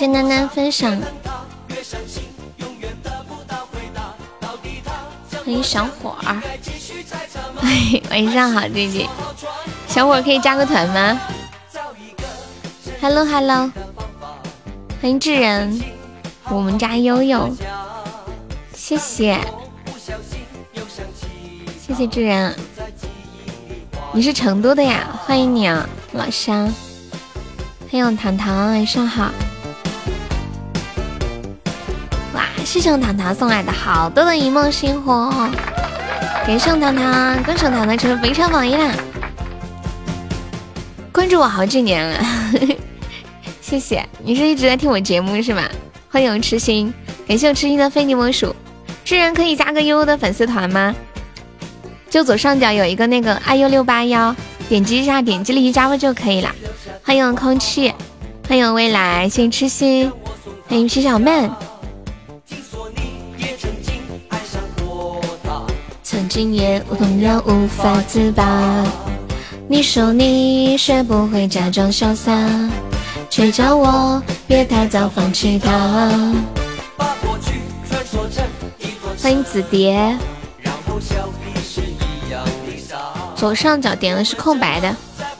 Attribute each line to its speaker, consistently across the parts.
Speaker 1: 谢楠楠分享。欢迎小伙儿。晚上好，弟弟，小伙可以加个团吗？Hello Hello，欢迎智人，我们家悠悠，谢谢，谢谢智人，你是成都的呀？欢迎你啊，老乡，欢迎糖糖，晚上好。谢谢我糖糖送来的好多的一梦星火。感谢我糖糖，恭喜糖糖成为非常榜一啦！关注我好几年了，谢谢。你是一直在听我节目是吗？欢迎痴心，感谢我痴心的非你莫属。智人可以加个悠悠的粉丝团吗？就左上角有一个那个爱优六八幺，点击一下，点击立即加入就可以了。欢迎空气，欢迎未来，谢谢痴心，欢迎徐小曼。今夜我同样无法自拔。你说你学不会假装潇洒，却叫我别太早放弃他。欢迎紫蝶。左上角点的是空白的，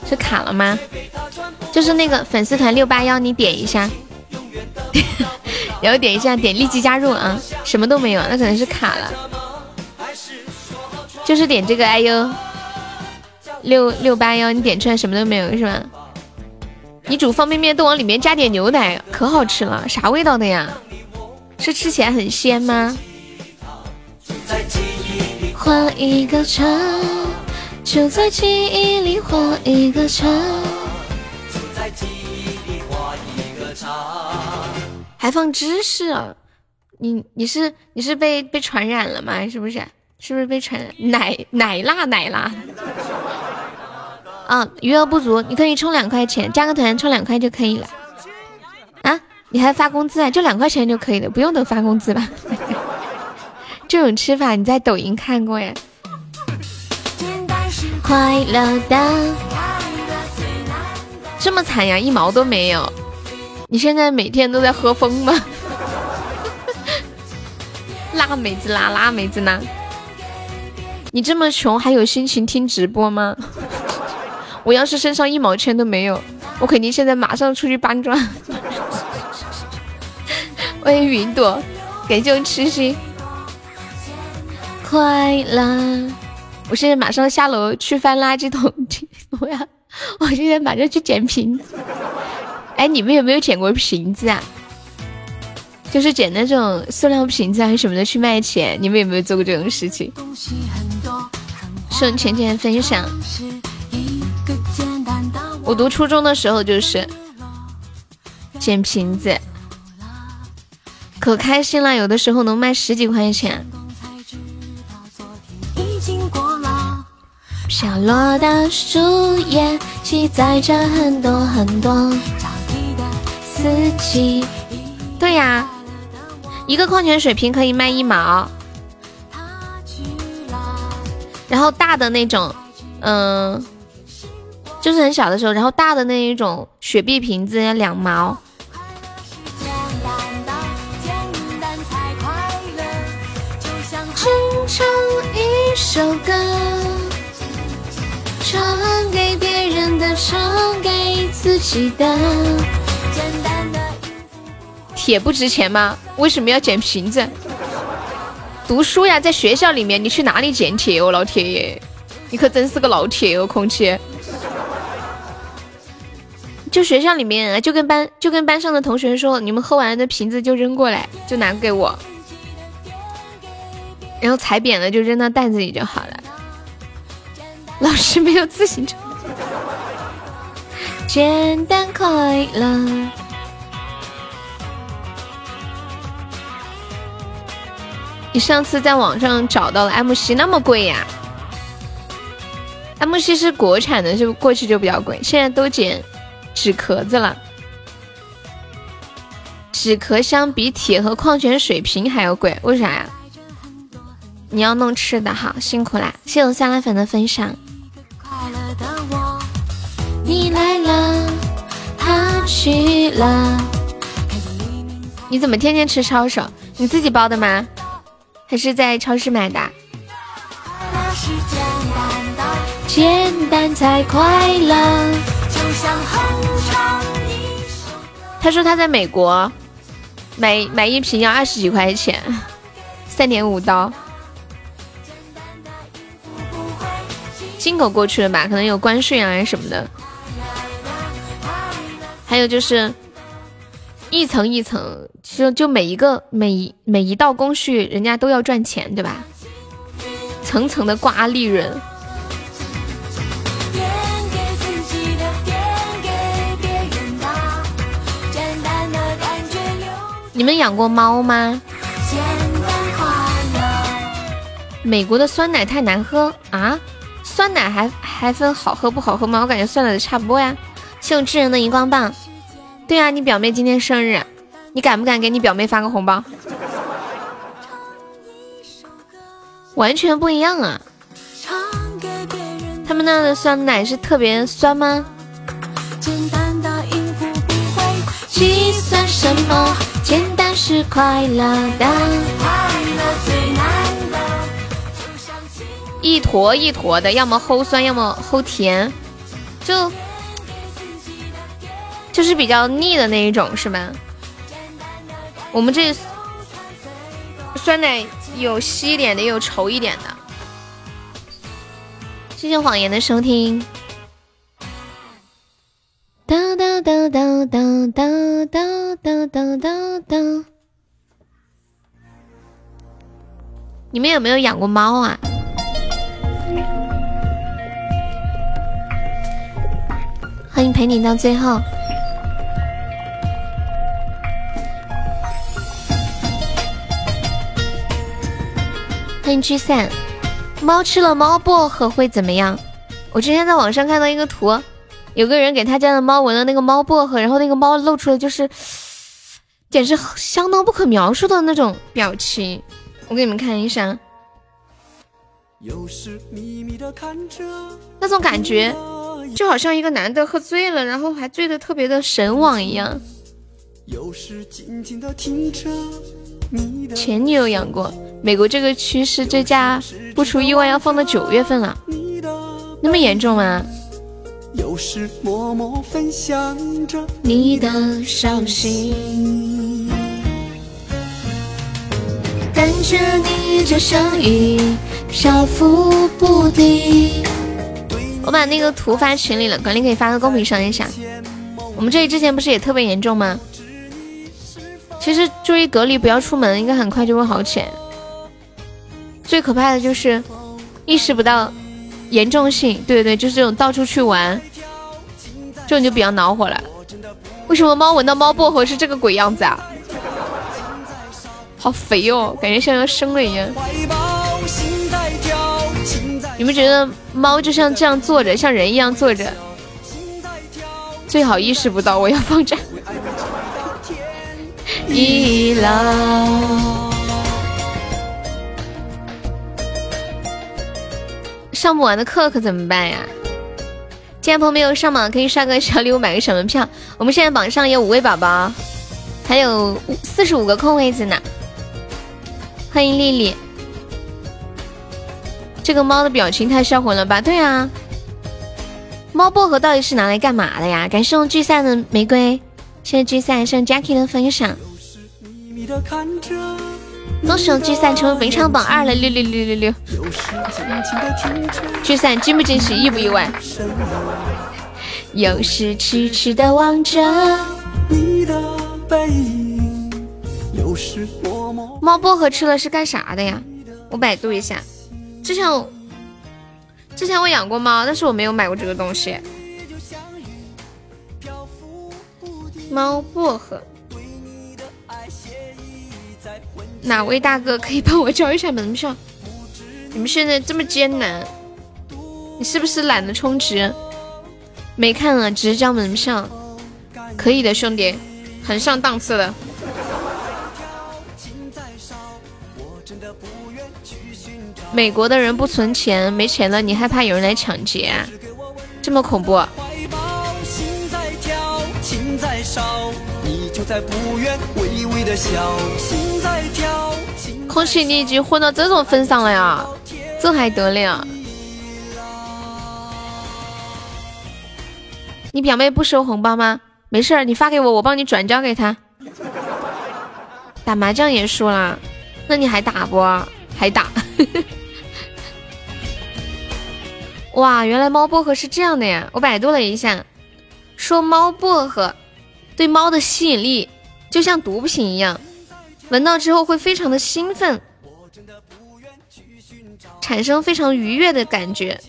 Speaker 1: 是卡了吗？就是那个粉丝团六八幺，你点一下，然后点一下，点立即加入啊，什么都没有，那可能是卡了。就是点这个，哎呦，六六八幺，你点出来什么都没有是吧？你煮方便面都往里面加点牛奶，可好吃了，啥味道的呀？是吃起来很鲜吗？画一个叉，就在记忆里画一个叉，就在记忆里画一个叉。还放芝士啊，你你是你是被被传染了吗？是不是？是不是被传奶奶辣奶辣？啊，余额不足，你可以充两块钱，加个团充两块就可以了。啊，你还发工资啊？就两块钱就可以了，不用等发工资吧？这种吃法你在抖音看过呀？快乐的，这么惨呀，一毛都没有。你现在每天都在喝风吗？辣妹子辣，辣妹子呢？你这么穷还有心情听直播吗？我要是身上一毛钱都没有，我肯定现在马上出去搬砖。欢迎云朵，感谢我痴心。快乐，我现在马上下楼去翻垃圾桶。我要，我现在马上去捡瓶子。哎，你们有没有捡过瓶子啊？就是捡那种塑料瓶子啊什么的去卖钱，你们有没有做过这种事情？送浅浅分享。我读初中的时候就是捡瓶子，可开心了，有的时候能卖十几块钱。飘落的树叶记载着很多很多四季。对呀。一个矿泉水瓶可以卖一毛，然后大的那种，嗯，就是很小的时候，然后大的那一种雪碧瓶子要两毛。唱一首歌，唱给别人的，唱给自己的。简单铁不值钱吗？为什么要捡瓶子？读书呀，在学校里面，你去哪里捡铁哦，老铁爷，你可真是个老铁哦，空气。就学校里面，就跟班就跟班上的同学说，你们喝完的瓶子就扔过来，就拿给我，然后踩扁了就扔到袋子里就好了。老师没有自行车。简单快乐。你上次在网上找到了 M C 那么贵呀？M C 是国产的，就过去就比较贵，现在都捡纸壳子了。纸壳箱比铁和矿泉水瓶还要贵，为啥呀？你要弄吃的，好辛苦啦！谢我酸辣粉的分享。你来了，他去了。你怎么天天吃抄手？你自己包的吗？还是在超市买的？简单才快乐。他说他在美国买买一瓶要二十几块钱，三点五刀。进口过去了吧？可能有关税啊，什么的。还有就是一层一层。就就每一个每一每一道工序，人家都要赚钱，对吧？层层的刮利润。你们养过猫吗？美国的酸奶太难喝啊！酸奶还还分好喝不好喝吗？我感觉酸奶的差不多呀。谢我智人的荧光棒。对啊，你表妹今天生日。你敢不敢给你表妹发个红包？完全不一样啊！他们那的酸奶是特别酸吗？计算什么？简单是快乐的。一坨一坨的，要么齁酸，要么齁甜，就就是比较腻的那一种，是吧？我们这酸奶有稀一点的，也有稠一点的。谢谢谎言的收听。哒哒哒哒哒哒哒哒哒哒哒。你们有没有养过猫啊？欢迎陪你到最后。欢迎聚散，猫吃了猫薄荷会怎么样？我之前在网上看到一个图，有个人给他家的猫闻了那个猫薄荷，然后那个猫露出了就是，简直相当不可描述的那种表情。我给你们看一下，那种感觉就好像一个男的喝醉了，然后还醉得特别的神往一样。前女友养过。美国这个趋势，这家不出意外要放到九月份了，那么严重吗？你的伤心，感觉你就像雨漂浮不定。我把那个图发群里了，管理可以发到公屏上一下。我们这里之前不是也特别严重吗？其实注意隔离，不要出门，应该很快就会好起来。最可怕的就是意识不到严重性，对对，就是这种到处去玩，这种就比较恼火了。为什么猫闻到猫薄荷是这个鬼样子啊？好肥哦，感觉像要生了一样。你们觉得猫就像这样坐着，像人一样坐着，最好意识不到我要放这。一老。上不完的课可怎么办呀？今天朋友没有上榜，可以刷个小礼物，买个小门票。我们现在榜上有五位宝宝，还有四十五个空位子呢。欢迎丽丽，这个猫的表情太销魂了吧？对啊，猫薄荷到底是拿来干嘛的呀？感谢我聚散的玫瑰，谢谢聚散，谢谢 Jackie 的分享。恭喜我聚散成为本场榜二了，六六六六六！聚散惊不惊喜，意不意外？又是痴痴的望着你的背影，有时默默。猫薄荷吃了是干啥的呀？我百度一下。之前我之前我养过猫，但是我没有买过这个东西。猫薄荷。哪位大哥可以帮我交一下门票？你们现在这么艰难，你是不是懒得充值？没看了，只是交门票，可以的，兄弟，很上档次的。美国的人不存钱，没钱了，你害怕有人来抢劫啊？这么恐怖？恭喜你已经混到这种份上了呀，这还得了？你表妹不收红包吗？没事，你发给我，我帮你转交给她。打麻将也输了，那你还打不？还打？哇，原来猫薄荷是这样的呀！我百度了一下，说猫薄荷对猫的吸引力就像毒品一样，闻到之后会非常的兴奋，产生非常愉悦的感觉。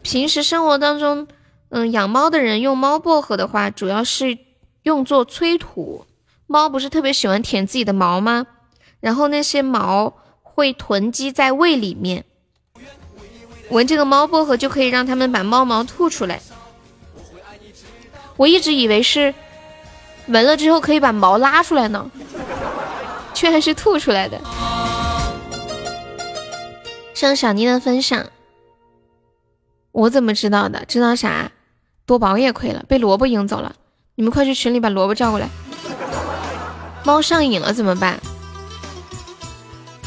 Speaker 1: 平时生活当中，嗯，养猫的人用猫薄荷的话，主要是用作催吐。猫不是特别喜欢舔自己的毛吗？然后那些毛会囤积在胃里面，闻这个猫薄荷就可以让它们把猫毛吐出来。我一直以为是闻了之后可以把毛拉出来呢，居然是吐出来的。谢小妮的分享，我怎么知道的？知道啥？多宝也亏了，被萝卜赢走了。你们快去群里把萝卜叫过来。猫上瘾了怎么办？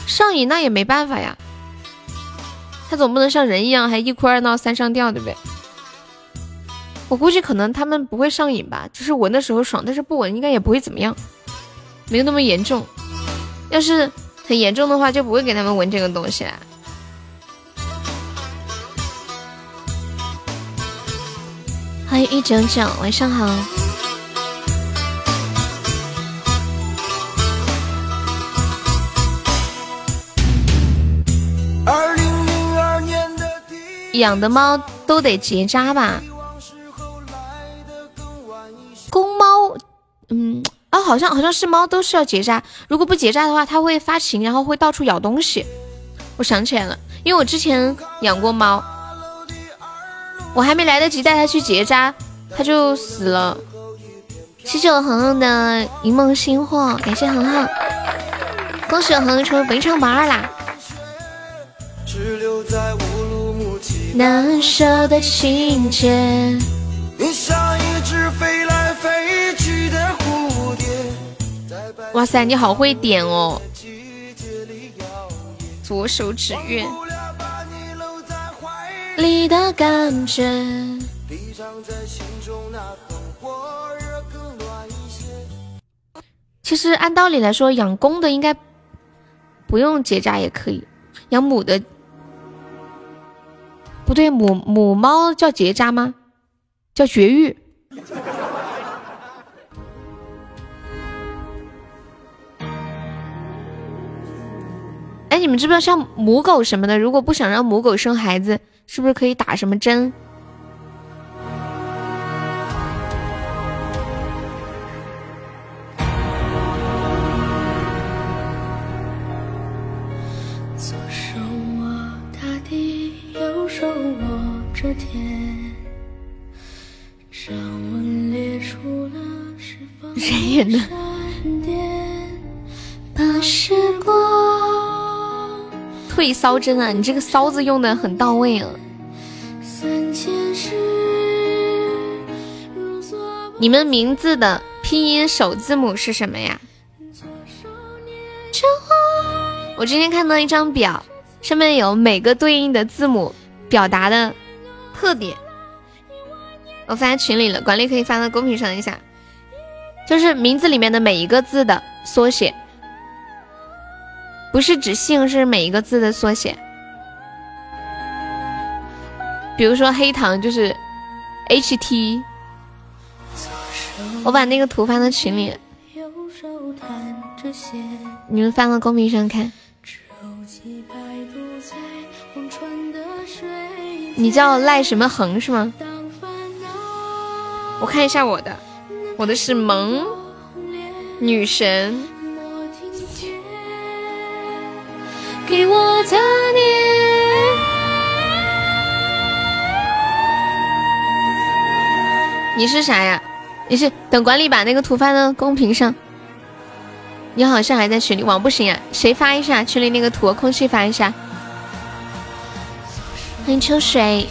Speaker 1: 上瘾那也没办法呀，他总不能像人一样还一哭二闹三上吊，对不对？我估计可能他们不会上瘾吧，就是闻的时候爽，但是不闻应该也不会怎么样，没有那么严重。要是很严重的话，就不会给他们闻这个东西了。欢迎一九九，晚上好。养的猫都得结扎吧？公猫，嗯啊，好像好像是猫都是要结扎。如果不结扎的话，它会发情，然后会到处咬东西。我想起来了，因为我之前养过猫，我还没来得及带它去结扎，它就死了。谢谢我恒恒的一梦星火，感谢恒恒，恭喜我恒恒成为本场榜二啦！只留在我难舍的情节。哇塞，你好会点哦！左手指月里的感觉。其实按道理来说，养公的应该不用结扎也可以，养母的。不对，母母猫叫结扎吗？叫绝育。哎，你们知不知道像母狗什么的，如果不想让母狗生孩子，是不是可以打什么针？谁演的？退骚针啊！你这个“骚”字用的很到位啊！你们名字的拼音首字母是什么呀？我之前看到一张表，上面有每个对应的字母表达的特点。我发群里了，管理可以发到公屏上一下。就是名字里面的每一个字的缩写，不是指姓，是每一个字的缩写。比如说黑糖就是 H T。我把那个图发到群里，你们发到公屏上看。你叫赖什么恒是吗？我看一下我的，我的是萌女神。给我的你是啥呀？你是等管理把那个图发到公屏上。你好像还在群里，网不行啊？谁发一下群里那个图？空气发一下。欢迎秋水。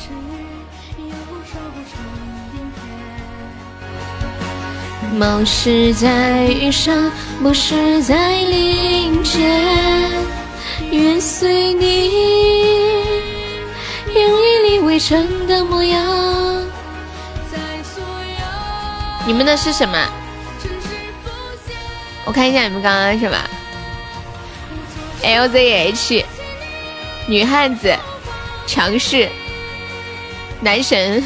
Speaker 1: 梦是在雨上，不是在林间。愿随你，用一粒微尘的模样。你们的是什么？我看一下你们刚刚什么？LZH，女汉子，强势，男神。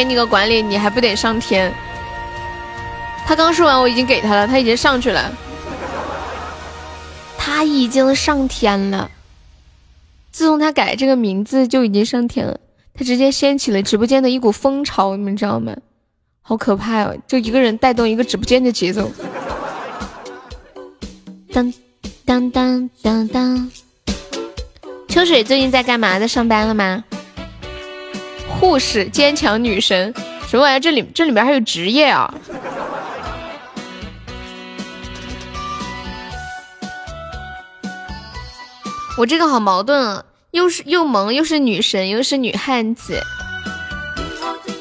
Speaker 1: 给你个管理，你还不得上天？他刚说完，我已经给他了，他已经上去了，他已经上天了。自从他改这个名字，就已经上天了。他直接掀起了直播间的一股风潮，你们知道吗？好可怕哦！就一个人带动一个直播间的节奏。当当当当当。秋水最近在干嘛？在上班了吗？护士，坚强女神，什么玩意儿？这里这里面还有职业啊！我这个好矛盾啊，又是又萌，又是女神，又是女汉子，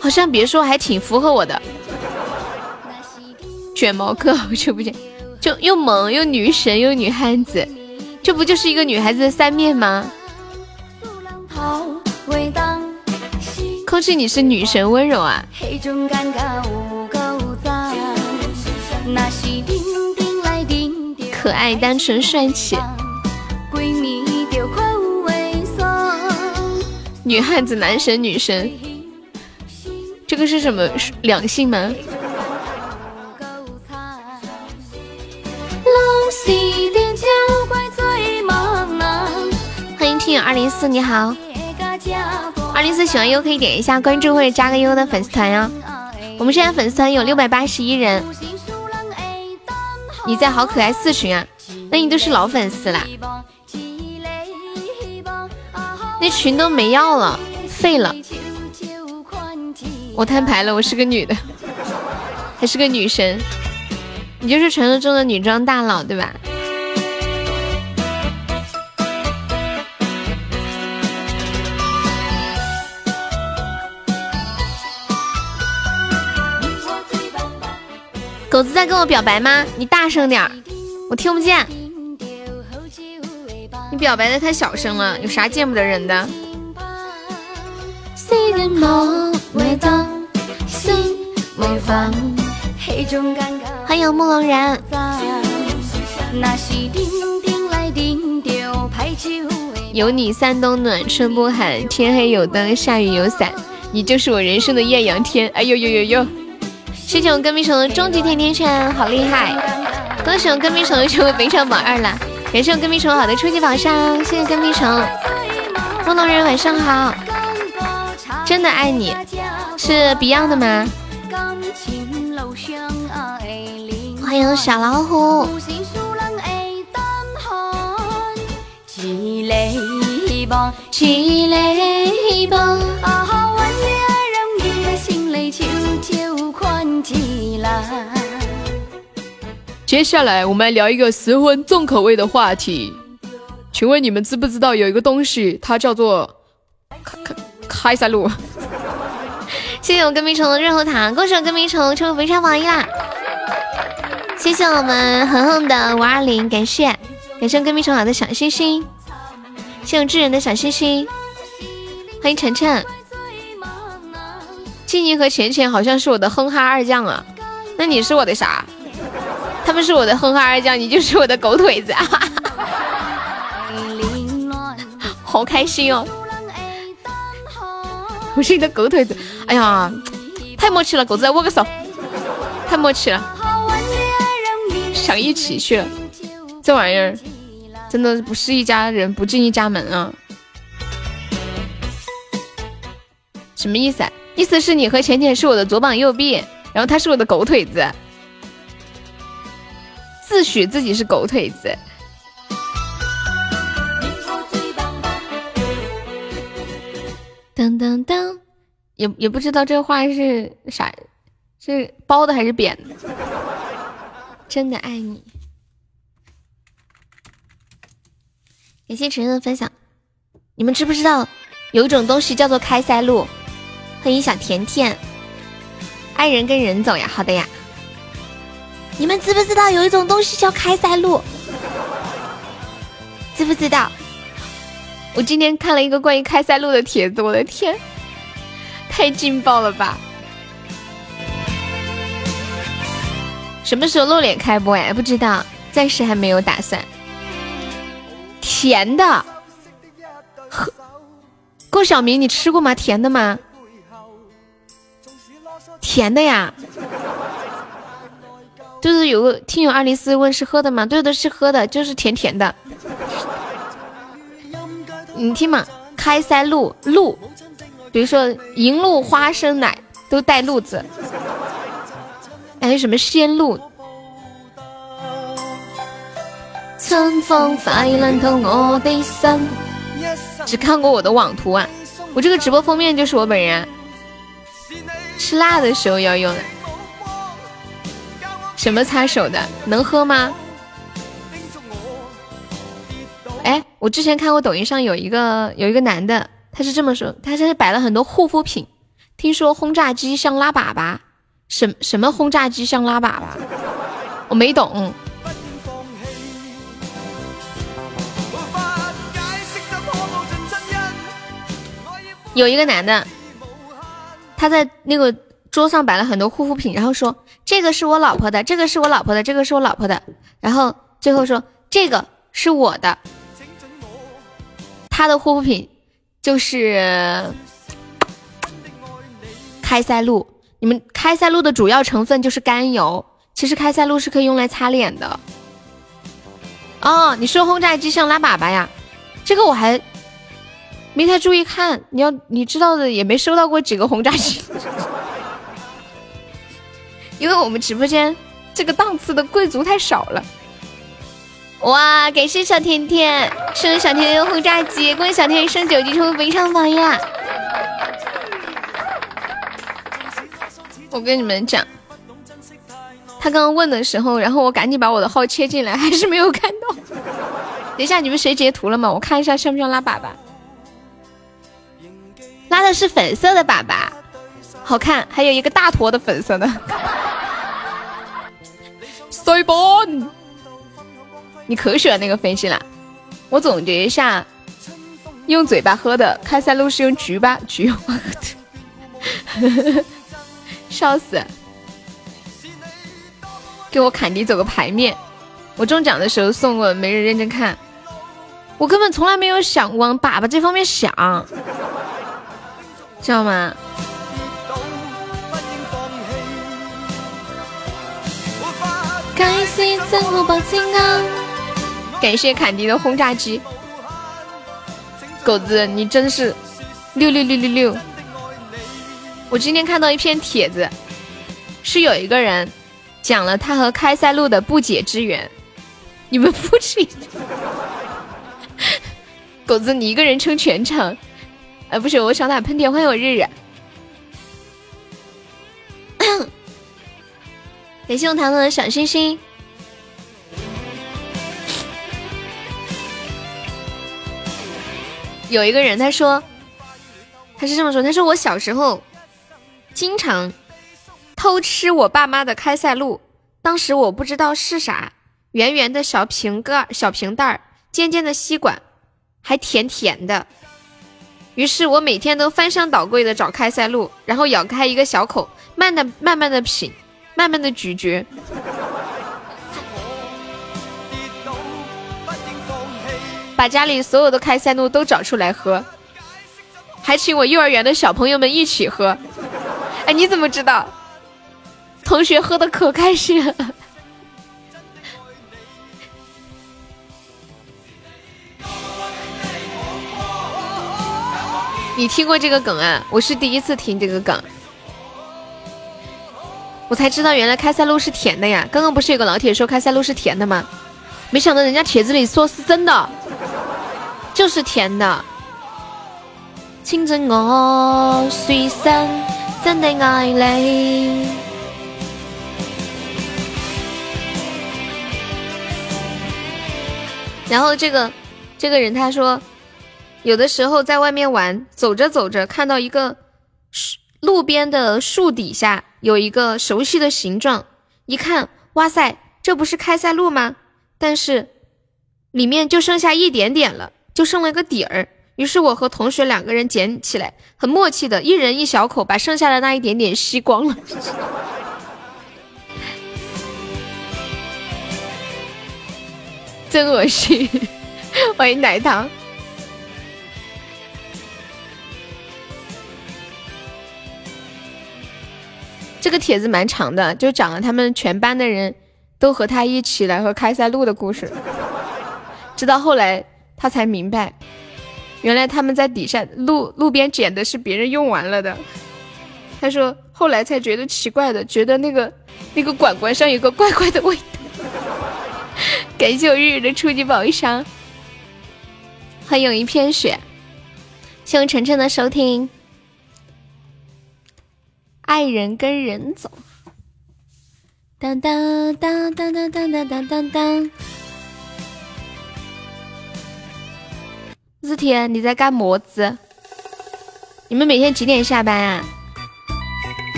Speaker 1: 好像别说还挺符合我的。卷毛哥，好久不见，就又萌又女神又女汉子，这不就是一个女孩子的三面吗？空气，你是女神温柔啊！可爱、单纯、帅气，女汉子、男神、女神，这个是什么两性吗？欢迎听友二零四，你好。二零四喜欢优可以点一下关注或者加个优的粉丝团哟。我们现在粉丝团有六百八十一人。你在好可爱四群啊？那你都是老粉丝啦。那群都没要了，废了。我摊牌了，我是个女的，还是个女神。你就是传说中的女装大佬对吧？狗子在跟我表白吗？你大声点儿，我听不见。你表白的太小声了，有啥见不得人的？欢迎慕龙然。有你三冬暖，春不寒，天黑有灯，下雨有伞，你就是我人生的艳阳天。哎呦呦呦呦！谢谢我跟屁虫的终极甜甜圈，好厉害！恭喜我跟屁虫成为本场榜二了，感谢我跟屁虫好的初级榜上，谢谢跟屁虫。梦龙人晚上好，真的爱你，是 Beyond 的吗？欢迎小老虎。接下来我们来聊一个十分重口味的话题，请问你们知不知道有一个东西，它叫做开开开塞露？谢谢我跟迷虫的润喉糖，恭喜我跟迷虫成为本场榜一啦！谢谢我们恒恒的五二零，感谢感谢我跟迷虫好的小心心，谢谢我智人的小心心，欢迎晨晨。静静和浅浅好像是我的哼哈二将啊，那你是我的啥？他们是我的哼哈二将，你就是我的狗腿子。啊 好开心哦！我是你的狗腿子，哎呀，太默契了，狗子握个手，太默契了，想一起去了，这玩意儿真的不是一家人不进一家门啊！什么意思啊？意思是你和浅浅是我的左膀右臂，然后他是我的狗腿子，自诩自己是狗腿子。噔噔噔，也也不知道这话是啥，是包的还是扁的？真的爱你，感谢晨晨的分享。你们知不知道有一种东西叫做开塞露？欢迎小甜甜，爱人跟人走呀，好的呀。你们知不知道有一种东西叫开塞露？知不知道？我今天看了一个关于开塞露的帖子，我的天，太劲爆了吧！什么时候露脸开播呀？不知道，暂时还没有打算。甜的，呵，郭晓明，你吃过吗？甜的吗？甜的呀，就是有个听友二零四问是喝的吗？对的，是喝的，就是甜甜的。你听嘛，开塞露露，比如说银露花生奶都带露字，还有什么鲜露？春风快冷透我的心。只看过我的网图啊，我这个直播封面就是我本人。吃辣的时候要用的，什么擦手的？能喝吗？哎，我之前看过抖音上有一个有一个男的，他是这么说，他是摆了很多护肤品。听说轰炸机像拉粑粑，什什么轰炸机像拉粑粑？我没懂。有一个男的，他在那个桌上摆了很多护肤品，然后说这个是我老婆的，这个是我老婆的，这个是我老婆的，然后最后说这个是我的。他的护肤品就是开塞露。你们开塞露的主要成分就是甘油，其实开塞露是可以用来擦脸的。哦，你说轰炸机像拉粑粑呀？这个我还没太注意看。你要你知道的，也没收到过几个轰炸机，因为我们直播间这个档次的贵族太少了。哇！感谢小甜甜升小甜甜轰炸机，恭喜小甜甜升九级成为本场榜呀！我跟你们讲，他刚刚问的时候，然后我赶紧把我的号切进来，还是没有看到。等一下，你们谁截图了吗？我看一下像不像拉粑粑。拉的是粉色的粑粑，好看，还有一个大坨的粉色的。塞班。你可喜欢那个飞机了。我总结一下，用嘴巴喝的开塞露是用菊巴菊花，笑死！给我坎迪走个牌面。我中奖的时候送过，没人认真看。我根本从来没有想往粑粑这方面想，知道吗？感谢赠我宝金刚。感谢坎迪的轰炸机，狗子你真是六六六六六！我今天看到一篇帖子，是有一个人讲了他和开塞露的不解之缘。你们不信？狗子你一个人撑全场？哎，不是，我想打喷嚏，欢迎我日日。感谢我糖糖的小星星。有一个人，他说，他是这么说，他说我小时候经常偷吃我爸妈的开塞露，当时我不知道是啥，圆圆的小瓶盖、小瓶袋，尖尖的吸管，还甜甜的。于是我每天都翻箱倒柜的找开塞露，然后咬开一个小口，慢的慢慢的品，慢慢的咀嚼。把家里所有的开塞露都找出来喝，还请我幼儿园的小朋友们一起喝。哎，你怎么知道？同学喝的可开心了。你听过这个梗啊？我是第一次听这个梗，我才知道原来开塞露是甜的呀！刚刚不是有个老铁说开塞露是甜的吗？没想到人家帖子里说是真的，就是甜的。牵着我随身，真的爱你。然后这个这个人他说。有的时候在外面玩，走着走着看到一个树路边的树底下有一个熟悉的形状，一看，哇塞，这不是开塞露吗？但是里面就剩下一点点了，就剩了个底儿。于是我和同学两个人捡起来，很默契的，一人一小口，把剩下的那一点点吸光了。真恶心！欢迎奶糖。这个帖子蛮长的，就讲了他们全班的人都和他一起来喝开塞露的故事。直到后来他才明白，原来他们在底下路路边捡的是别人用完了的。他说后来才觉得奇怪的，觉得那个那个管管上有个怪怪的味道。感谢我日日的初级宝箱，欢迎一片雪，谢谢晨晨的收听。爱人跟人走，当当当当当当当当当当。日天，你在干么子？你们每天几点下班啊？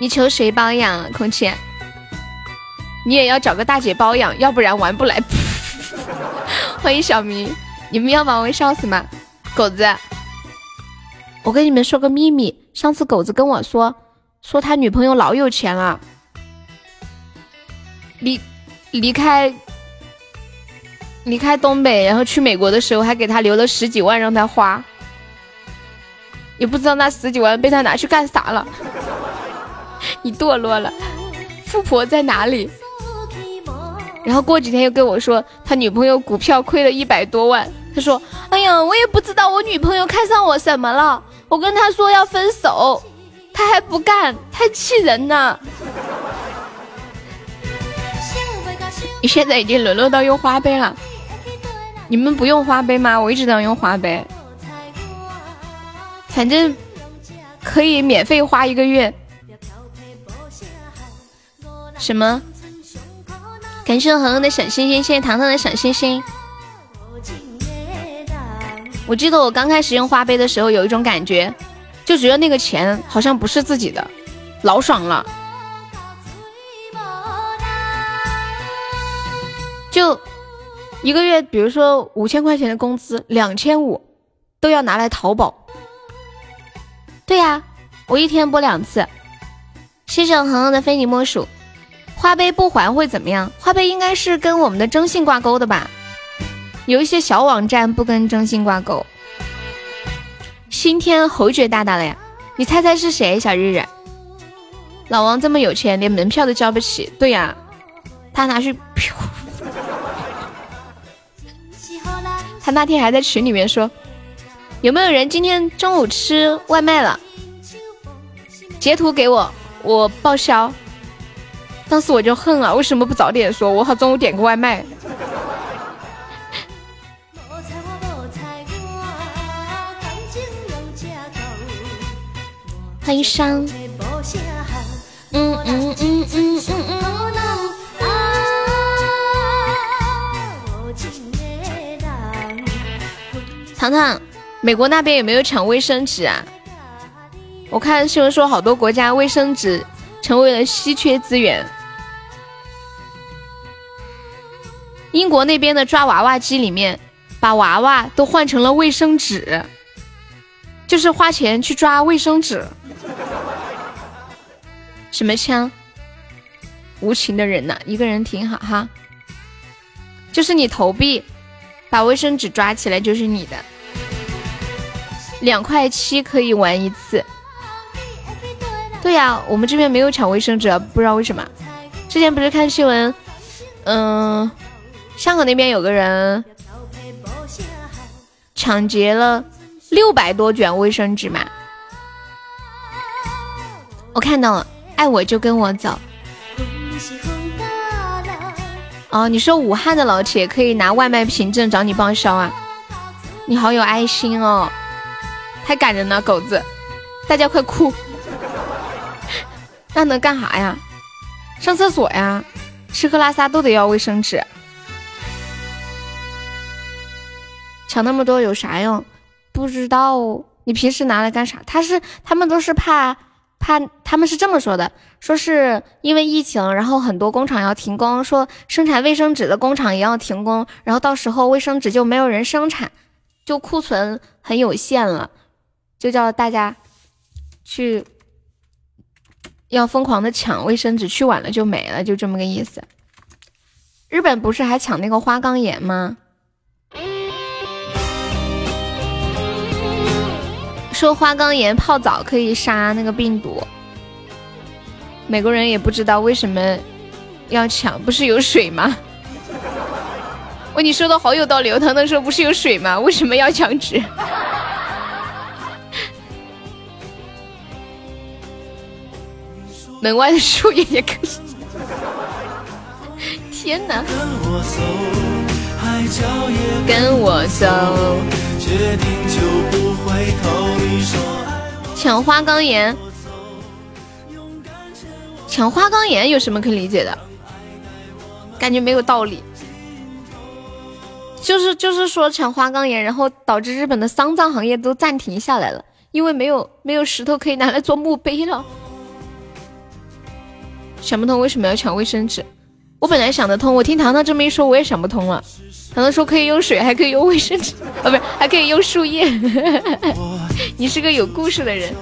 Speaker 1: 你求谁包养？空气，你也要找个大姐包养，要不然玩不来。欢迎小明，你们要把我笑死吗？狗子，我跟你们说个秘密。上次狗子跟我说，说他女朋友老有钱了，离离开离开东北，然后去美国的时候还给他留了十几万让他花，也不知道那十几万被他拿去干啥了。你堕落了，富婆在哪里？然后过几天又跟我说他女朋友股票亏了一百多万，他说：“哎呀，我也不知道我女朋友看上我什么了。”我跟他说要分手，他还不干，太气人了。你现在已经沦落到用花呗了，你们不用花呗吗？我一直都要用花呗，反正可以免费花一个月。什么？感谢恒恒的小心心，谢谢糖糖的小心心。我记得我刚开始用花呗的时候，有一种感觉，就觉得那个钱好像不是自己的，老爽了。就一个月，比如说五千块钱的工资，两千五都要拿来淘宝。对呀，我一天播两次。谢谢我恒恒的非你莫属。花呗不还会怎么样？花呗应该是跟我们的征信挂钩的吧？有一些小网站不跟征信挂钩。今天侯爵大大了呀，你猜猜是谁？小日日，老王这么有钱，连门票都交不起。对呀，他拿去。他那天还在群里面说，有没有人今天中午吃外卖了？截图给我，我报销。当时我就恨啊，为什么不早点说？我好中午点个外卖。欢迎上，嗯嗯嗯嗯嗯嗯。糖糖，美国那边有没有抢卫生纸啊？我看新闻说，好多国家卫生纸成为了稀缺资源。英国那边的抓娃娃机里面，把娃娃都换成了卫生纸，就是花钱去抓卫生纸。什么枪？无情的人呐，一个人挺好哈。就是你投币，把卫生纸抓起来就是你的。两块七可以玩一次。对呀，我们这边没有抢卫生纸，不知道为什么。之前不是看新闻，嗯，香港那边有个人抢劫了六百多卷卫生纸嘛。我看到了，爱我就跟我走。哦，你说武汉的老铁可以拿外卖凭证找你报销啊？你好有爱心哦，太感人了，狗子，大家快哭。那能干啥呀？上厕所呀，吃喝拉撒都得要卫生纸。抢那么多有啥用？不知道，你平时拿来干啥？他是他们都是怕。他他们是这么说的，说是因为疫情，然后很多工厂要停工，说生产卫生纸的工厂也要停工，然后到时候卫生纸就没有人生产，就库存很有限了，就叫大家去要疯狂的抢卫生纸，去晚了就没了，就这么个意思。日本不是还抢那个花岗岩吗？说花岗岩泡澡可以杀那个病毒，美国人也不知道为什么要抢，不是有水吗？喂，你说的好有道理，糖糖说不是有水吗？为什么要抢纸？门外的树叶也可以。天哪！跟我走。抢花岗岩，抢花岗岩有什么可理解的？感觉没有道理。就是就是说抢花岗岩，然后导致日本的丧葬行业都暂停下来了，因为没有没有石头可以拿来做墓碑了。想不通为什么要抢卫生纸。我本来想得通，我听糖糖这么一说，我也想不通了。糖糖说可以用水，还可以用卫生纸，哦，不是，还可以用树叶。你是个有故事的人。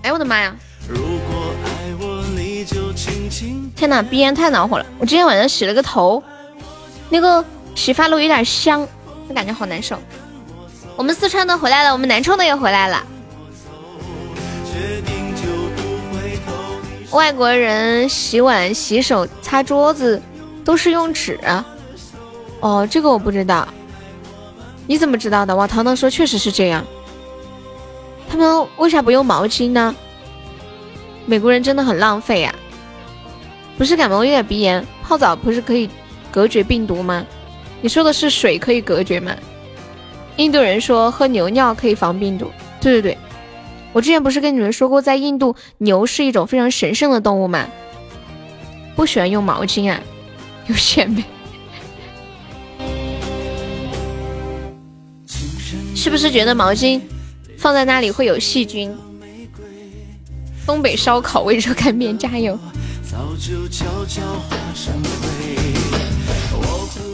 Speaker 1: 哎，我的妈呀！天哪，鼻炎太恼火了。我今天晚上洗了个头，那个洗发露有点香，我感觉好难受。我们四川的回来了，我们南充的也回来了。外国人洗碗、洗手、擦桌子都是用纸。哦，这个我不知道。你怎么知道的？哇，糖糖说确实是这样。他们为啥不用毛巾呢？美国人真的很浪费呀。不是感冒有点鼻炎，泡澡不是可以隔绝病毒吗？你说的是水可以隔绝吗？印度人说喝牛尿可以防病毒。对对对。我之前不是跟你们说过，在印度牛是一种非常神圣的动物吗？不喜欢用毛巾啊，有钱没？是不是觉得毛巾放在那里会有细菌？东北烧烤味热干面加油！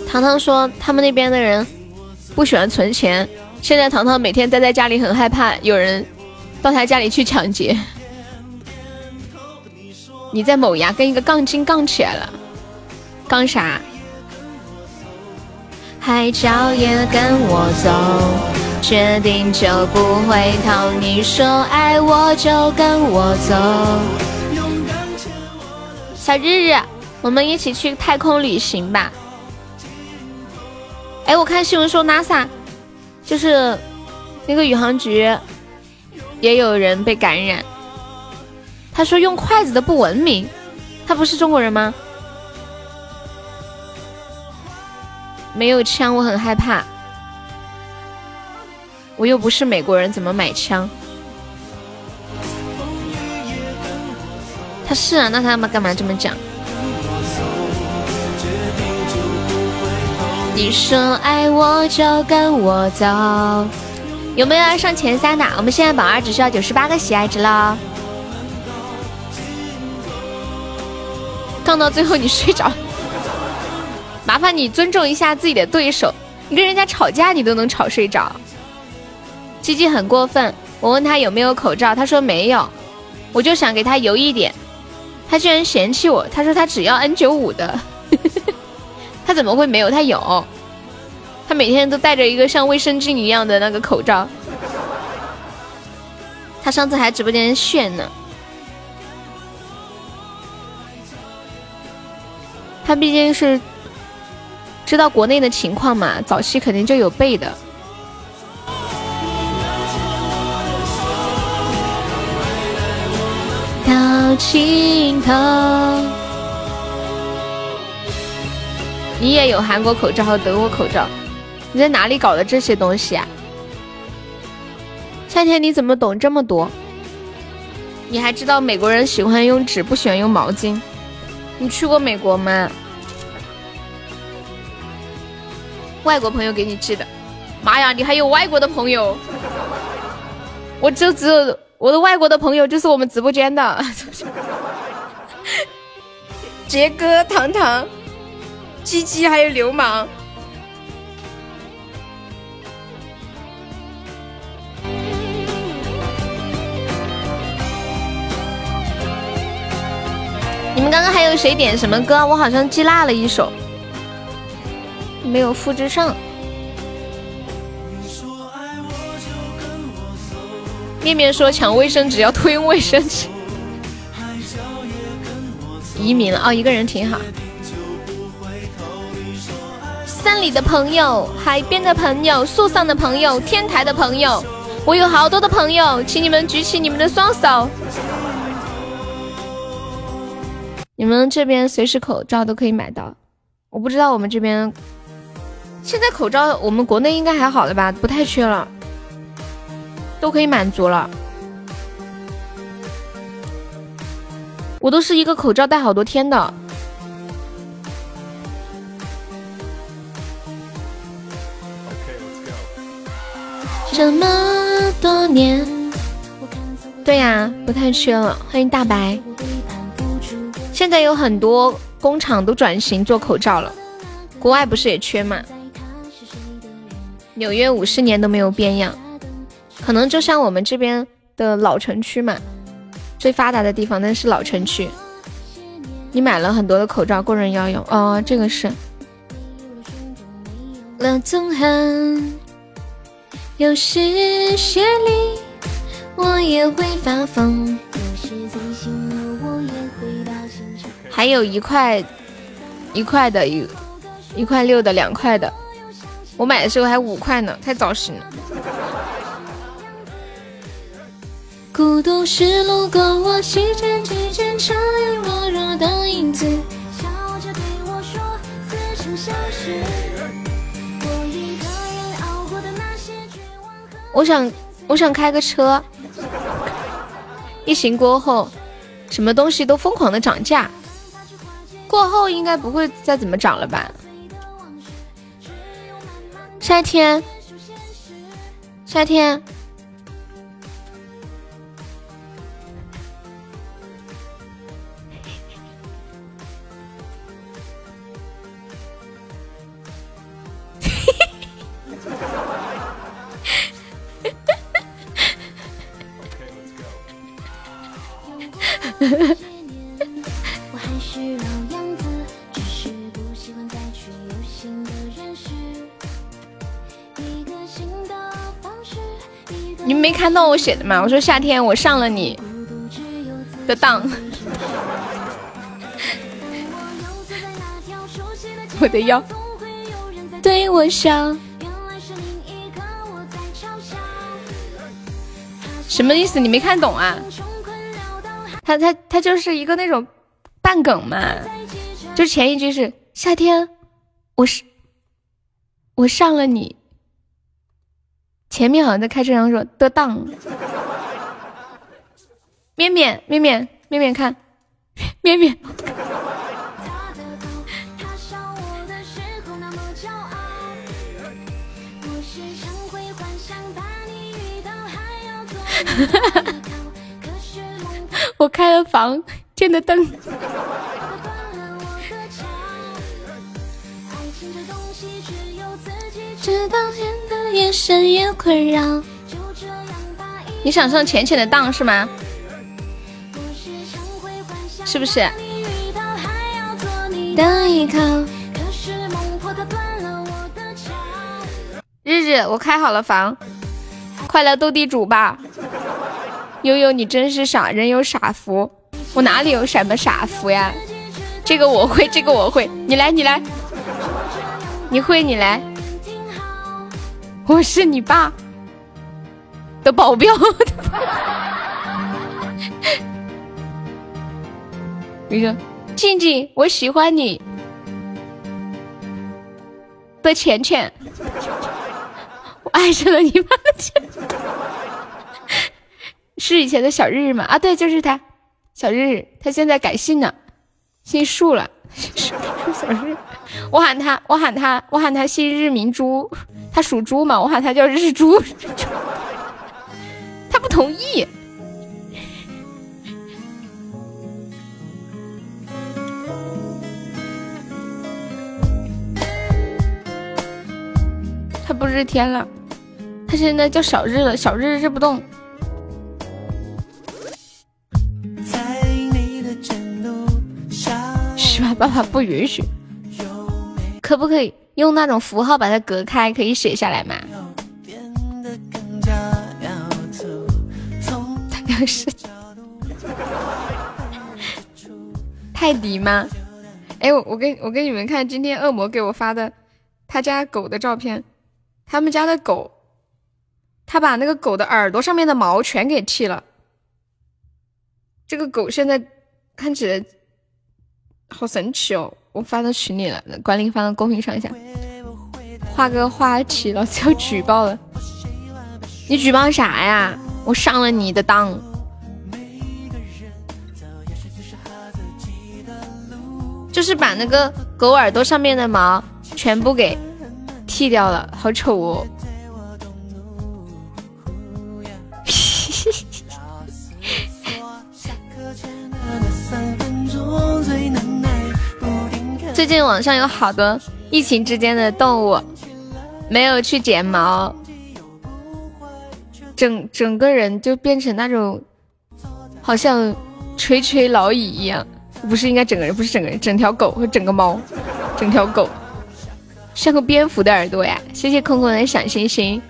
Speaker 1: 糖糖说他们那边的人不喜欢存钱，现在糖糖每天待在家里很害怕有人。到他家里去抢劫，你在某牙跟一个杠精杠起来了，杠啥？海角也跟我走，决定就不回头。你说爱我就跟我走。小日日，我们一起去太空旅行吧。哎，我看新闻说 NASA 就是那个宇航局。也有人被感染。他说用筷子的不文明。他不是中国人吗？没有枪，我很害怕。我又不是美国人，怎么买枪？他是啊，那他妈干嘛这么讲？你说爱我就跟我走。有没有要上前三的？我们现在榜二只需要九十八个喜爱值了。杠到最后你睡着，麻烦你尊重一下自己的对手。你跟人家吵架，你都能吵睡着。鸡鸡很过分，我问他有没有口罩，他说没有。我就想给他邮一点，他居然嫌弃我，他说他只要 N 九五的，他怎么会没有？他有，他每天都戴着一个像卫生巾一样的那个口罩。他上次还直播间炫呢。他毕竟是知道国内的情况嘛，早期肯定就有备的。到尽头。你也有韩国口罩和德国口罩，你在哪里搞的这些东西啊？夏天你怎么懂这么多？你还知道美国人喜欢用纸，不喜欢用毛巾？你去过美国吗？外国朋友给你寄的，妈呀，你还有外国的朋友？我就只有我的外国的朋友，就是我们直播间的 杰哥、糖糖、鸡鸡，还有流氓。你们刚刚还有谁点什么歌？我好像记落了一首，没有复制上。面面说抢卫生纸要偷用卫生纸，移民了哦，一个人挺好。山里的朋友，海边的朋友，树上的朋友，天台的朋友，我有好多的朋友，请你们举起你们的双手。你们这边随时口罩都可以买到，我不知道我们这边现在口罩，我们国内应该还好了吧？不太缺了，都可以满足了。我都是一个口罩戴好多天的。这么多年，对呀，不太缺了。欢迎大白。现在有很多工厂都转型做口罩了，国外不是也缺吗？纽约五十年都没有变样，可能就像我们这边的老城区嘛，最发达的地方那是老城区。你买了很多的口罩个人要用哦，这个是。了纵横，有时雪里我也会发疯。还有一块一块的，一一块六的，两块的，我买的时候还五块呢，太早行了。孤独是路过我细间几间沉鱼落雁的影子，笑着对我说此生相识。我一个人熬过的那些绝望和我想我想开个车，疫情过后，什么东西都疯狂的涨价。过后应该不会再怎么涨了吧？夏天，夏天，你们没看到我写的吗？我说夏天我上了你的当，我的腰对我笑，什么意思？你没看懂啊？他他他就是一个那种半梗嘛，就前一句是夏天，我是我上了你。前面好像在开车然后说的当，面面面面面面看，面面。我开了房，见的灯。眼神也困扰。你想上浅浅的当是吗？是不是？等一靠。日日，我开好了房，快来斗地主吧！悠悠，你真是傻，人有傻福，我哪里有什么傻福呀？这个我会，这个我会，你来，你来，你会，你来。我是你爸的保镖。你说，静静，我喜欢你的钱钱，我爱上了你妈的钱，是以前的小日日吗？啊，对，就是他，小日日，他现在改姓了，姓树了。小日，我喊他，我喊他，我喊他姓日明珠，他属猪嘛，我喊他叫日猪，他不同意。他不日天了，他现在叫小日了，小日日不动。是吧？爸爸不允许，可不可以用那种符号把它隔开？可以写下来吗？他要是泰迪吗？哎，我我给我给你们看今天恶魔给我发的他家狗的照片。他们家的狗，他把那个狗的耳朵上面的毛全给剃了。这个狗现在看起来好神奇哦！我发到群里了，管理发到公屏上一下。画个花旗，老子要举报了！你举报啥呀？我上了你的当！就是把那个狗耳朵上面的毛全部给。剃掉了，好丑哦！最近网上有好多疫情之间的动物没有去剪毛，整整个人就变成那种好像垂垂老矣一样，不是应该整个人，不是整个人，整条狗和整个猫，整条狗。像个蝙蝠的耳朵呀！谢谢空空的小星星。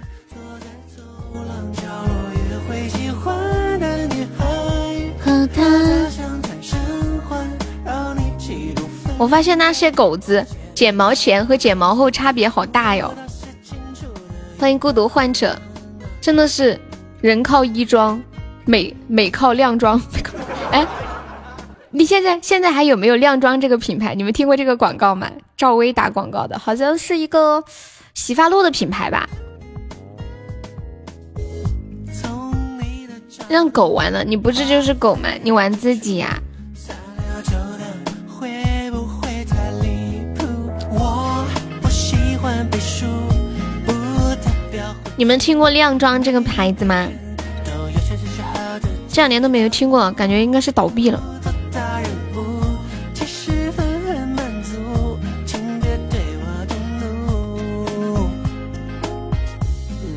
Speaker 1: 我发现那些狗子剪毛前和剪毛后差别好大哟。欢迎孤独患者，真的是人靠衣装，美美靠靓装。哎。你现在现在还有没有靓妆这个品牌？你们听过这个广告吗？赵薇打广告的，好像是一个洗发露的品牌吧。让狗玩了，你不是就是狗吗？你玩自己呀。你们听过靓妆这个牌子吗？这两年都没有听过，感觉应该是倒闭了。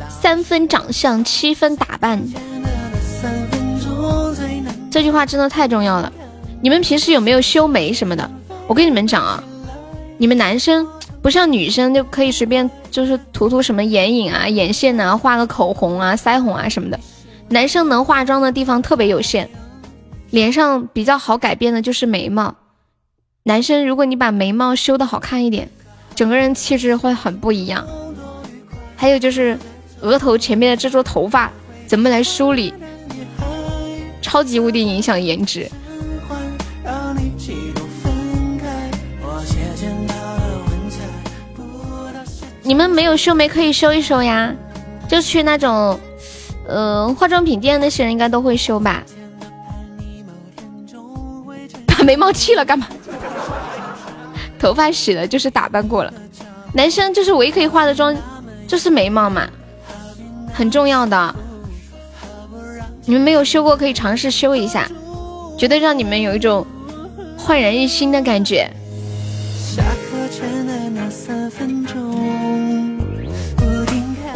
Speaker 1: 三分长相，七分打扮，这句话真的太重要了。你们平时有没有修眉什么的？我跟你们讲啊，你们男生不像女生就可以随便就是涂涂什么眼影啊、眼线啊、画个口红啊、腮红啊什么的，男生能化妆的地方特别有限。脸上比较好改变的就是眉毛，男生如果你把眉毛修的好看一点，整个人气质会很不一样。还有就是。额头前面的这撮头发怎么来梳理？超级无敌影响颜值。你们没有修眉可以修一修呀，就去那种，呃，化妆品店那些人应该都会修吧。把眉毛剃了干嘛？头发洗了就是打扮过了。男生就是唯一可以化的妆就是眉毛嘛。很重要的，你们没有修过可以尝试修一下，绝对让你们有一种焕然一新的感觉。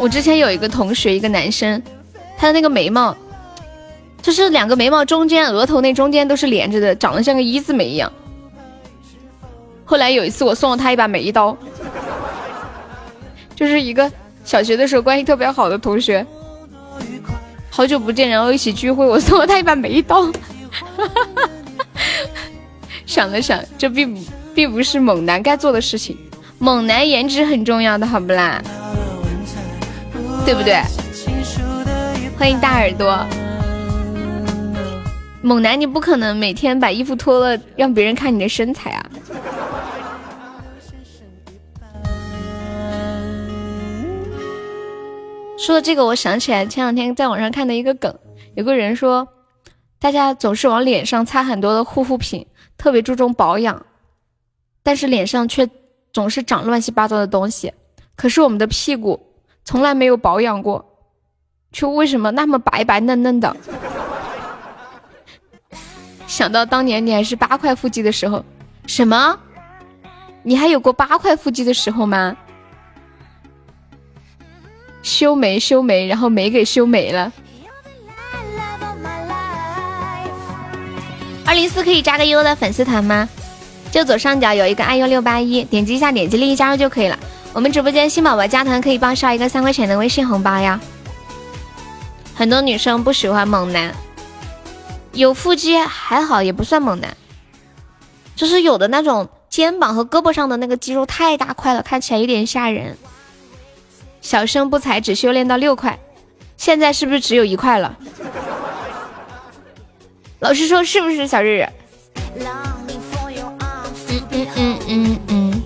Speaker 1: 我之前有一个同学，一个男生，他的那个眉毛就是两个眉毛中间、额头那中间都是连着的，长得像个一字眉一样。后来有一次，我送了他一把眉刀，就是一个小学的时候关系特别好的同学，好久不见，然后一起聚会，我送了他一把眉刀。想了想，这并并不是猛男该做的事情。猛男颜值很重要的，好不啦？对不对？欢迎大耳朵。猛男，你不可能每天把衣服脱了让别人看你的身材啊！说到这个，我想起来前两天在网上看的一个梗，有个人说，大家总是往脸上擦很多的护肤品，特别注重保养，但是脸上却总是长乱七八糟的东西。可是我们的屁股从来没有保养过，却为什么那么白白嫩嫩的？想到当年你还是八块腹肌的时候，什么？你还有过八块腹肌的时候吗？修眉修眉，然后眉给修没了。二零四可以加个优的粉丝团吗？就左上角有一个爱优六八一，点击一下，点击立即加入就可以了。我们直播间新宝宝加团可以报销一个三块钱的微信红包呀。很多女生不喜欢猛男。有腹肌还好，也不算猛男，就是有的那种肩膀和胳膊上的那个肌肉太大块了，看起来有点吓人。小生不才，只修炼到六块，现在是不是只有一块了？老实说，是不是小日日？嗯嗯嗯嗯嗯，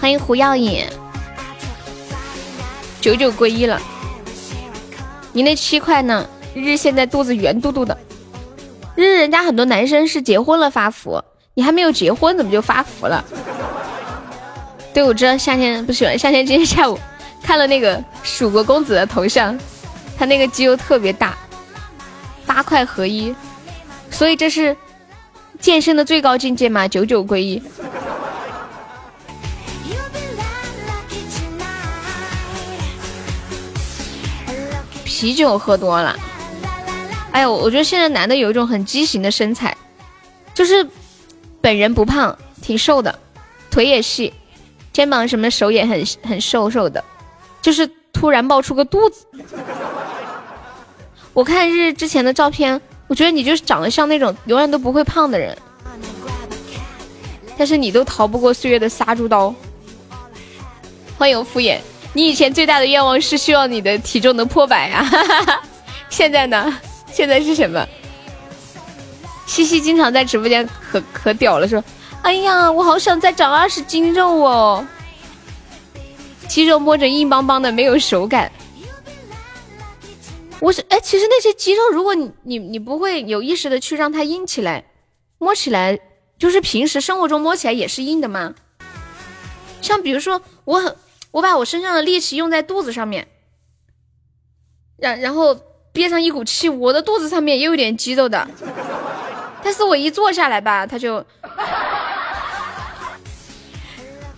Speaker 1: 欢迎胡耀眼，九九归一了。你那七块呢？日现在肚子圆嘟嘟的。日日，人家很多男生是结婚了发福，你还没有结婚，怎么就发福了？对，我知道夏天不喜欢夏天。今天下午看了那个蜀国公子的头像，他那个肌肉特别大，八块合一，所以这是健身的最高境界嘛？九九归一。啤酒喝多了。哎呦，我觉得现在男的有一种很畸形的身材，就是本人不胖，挺瘦的，腿也细，肩膀什么手也很很瘦瘦的，就是突然冒出个肚子。我看日之前的照片，我觉得你就是长得像那种永远都不会胖的人，但是你都逃不过岁月的杀猪刀。欢迎敷衍，你以前最大的愿望是希望你的体重能破百啊，现在呢？现在是什么？西西经常在直播间可可屌了，说：“哎呀，我好想再长二十斤肉哦，肌肉摸着硬邦邦的，没有手感。”我是哎，其实那些肌肉，如果你你你不会有意识的去让它硬起来，摸起来就是平时生活中摸起来也是硬的吗？像比如说，我很我把我身上的力气用在肚子上面，然然后。憋上一股气，我的肚子上面也有点肌肉的，但是我一坐下来吧，它就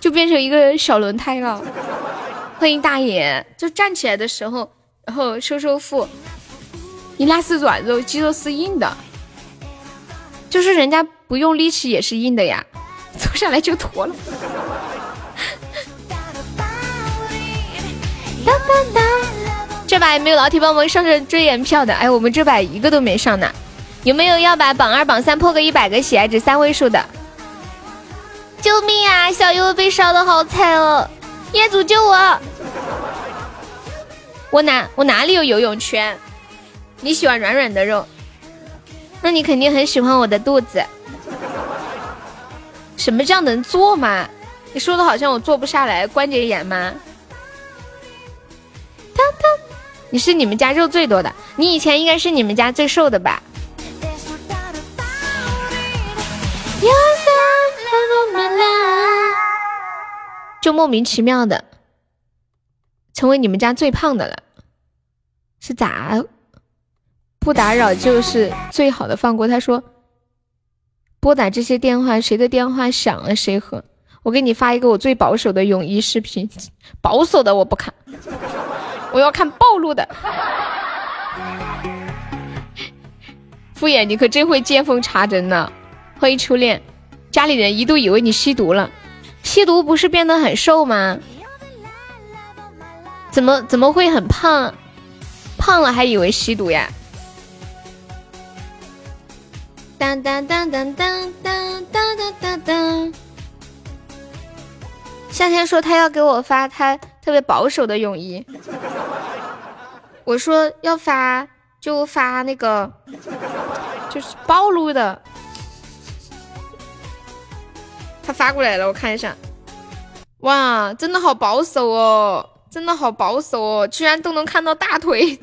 Speaker 1: 就变成一个小轮胎了。欢迎大爷，就站起来的时候，然后收收腹，你那是软肉，肌肉是硬的，就是人家不用力气也是硬的呀，坐下来就驼了。这把有没有老铁帮忙上上追颜票的？哎，我们这把一个都没上呢。有没有要把榜二、榜三破个一百个喜爱值三位数的？救命啊！小优被烧的好惨哦！业主救我！我哪我哪里有游泳圈？你喜欢软软的肉，那你肯定很喜欢我的肚子。什么叫能坐吗？你说的好像我坐不下来，关节炎吗？你是你们家肉最多的，你以前应该是你们家最瘦的吧？就莫名其妙的成为你们家最胖的了，是咋？不打扰就是最好的放过。他说，拨打这些电话，谁的电话响了谁喝。我给你发一个我最保守的泳衣视频，保守的我不看。我要看暴露的，敷衍，你可真会见缝插针呢。欢迎初恋，家里人一度以为你吸毒了，吸毒不是变得很瘦吗？怎么怎么会很胖？胖了还以为吸毒呀？当当当当当当当当当。夏天说他要给我发他特别保守的泳衣，我说要发就发那个就是暴露的。他发过来了，我看一下。哇，真的好保守哦，真的好保守哦，居然都能看到大腿。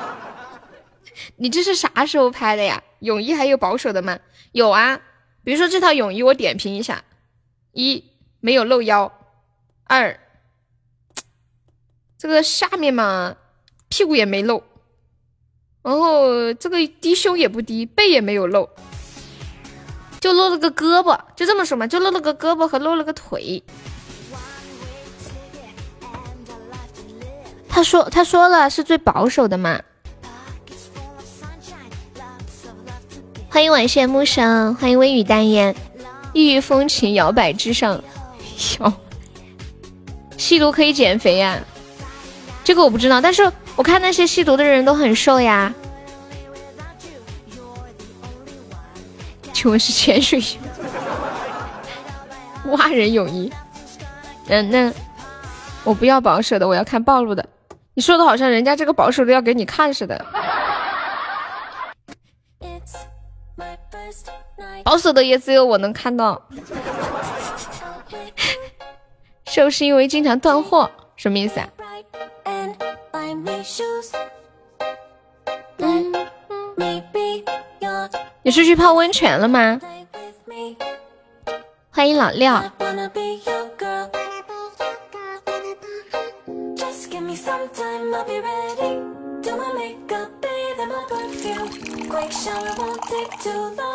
Speaker 1: 你这是啥时候拍的呀？泳衣还有保守的吗？有啊，比如说这套泳衣，我点评一下：一没有露腰，二这个下面嘛屁股也没露，然后这个低胸也不低，背也没有露。就露了个胳膊，就这么说嘛，就露了个胳膊和露了个腿。他说他说了是最保守的嘛。欢迎晚羡慕生，欢迎微雨淡烟，异域风情摇摆之上。摇吸毒可以减肥呀？这个我不知道，但是我看那些吸毒的人都很瘦呀。请问是潜水泳、蛙人泳衣？嗯，那我不要保守的，我要看暴露的。你说的好像人家这个保守的要给你看似的。保守的也只有我能看到。瘦是因为经常断货，什么意思啊？你是去泡温泉了吗？欢迎老廖。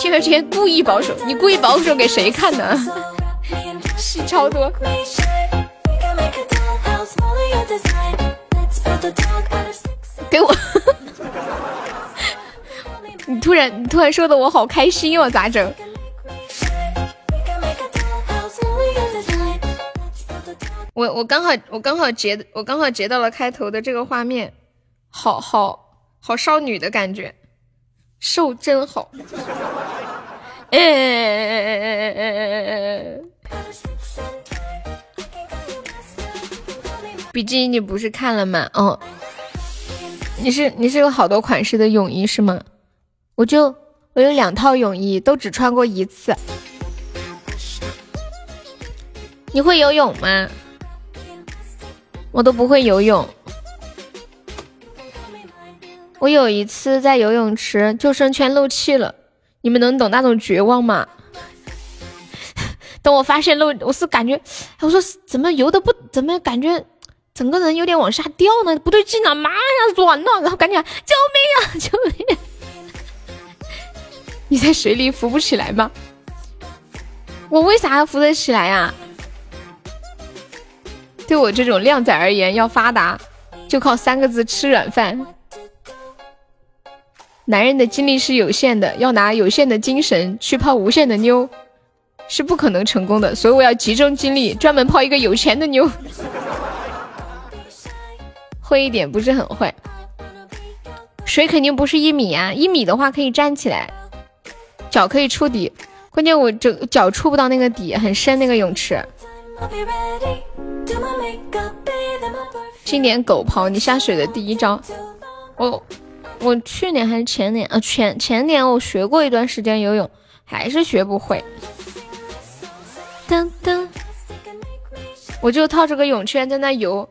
Speaker 1: 第二天故意保守，你故意保守给谁看的？戏超多。给我。你突然，你突然说的我好开心哟，咋整？我我刚好我刚好截我刚好截到了开头的这个画面，好好好少女的感觉，瘦真好。哎，比基尼不是看了吗？哦，你是你是有好多款式的泳衣是吗？我就我有两套泳衣，都只穿过一次。你会游泳吗？我都不会游泳。我有一次在游泳池救生圈漏气了，你们能懂那种绝望吗？等我发现漏，我是感觉，我说怎么游的不怎么感觉整个人有点往下掉呢？不对劲了，妈呀，软了！然后赶紧救命啊，救命！你在水里浮不起来吗？我为啥要浮得起来呀？对我这种靓仔而言，要发达就靠三个字：吃软饭。男人的精力是有限的，要拿有限的精神去泡无限的妞，是不可能成功的。所以我要集中精力，专门泡一个有钱的妞。会一点，不是很会。水肯定不是一米啊，一米的话可以站起来。脚可以触底，关键我这脚触不到那个底，很深那个泳池。今年狗刨，你下水的第一招。我我去年还是前年啊前前年我学过一段时间游泳，还是学不会。噔噔，我就套着个泳圈在那游，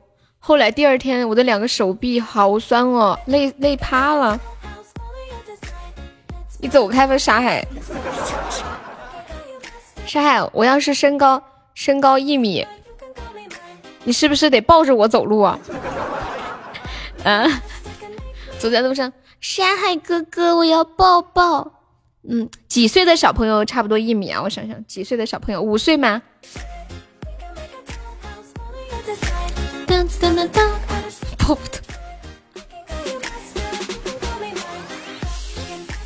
Speaker 1: 后来第二天我的两个手臂好酸哦，累累趴了。你走开吧，沙海。沙海，我要是身高身高一米，你是不是得抱着我走路啊？啊，走在路上，沙海哥哥，我要抱抱。嗯，几岁的小朋友差不多一米啊？我想想，几岁的小朋友，五岁吗？抱不得。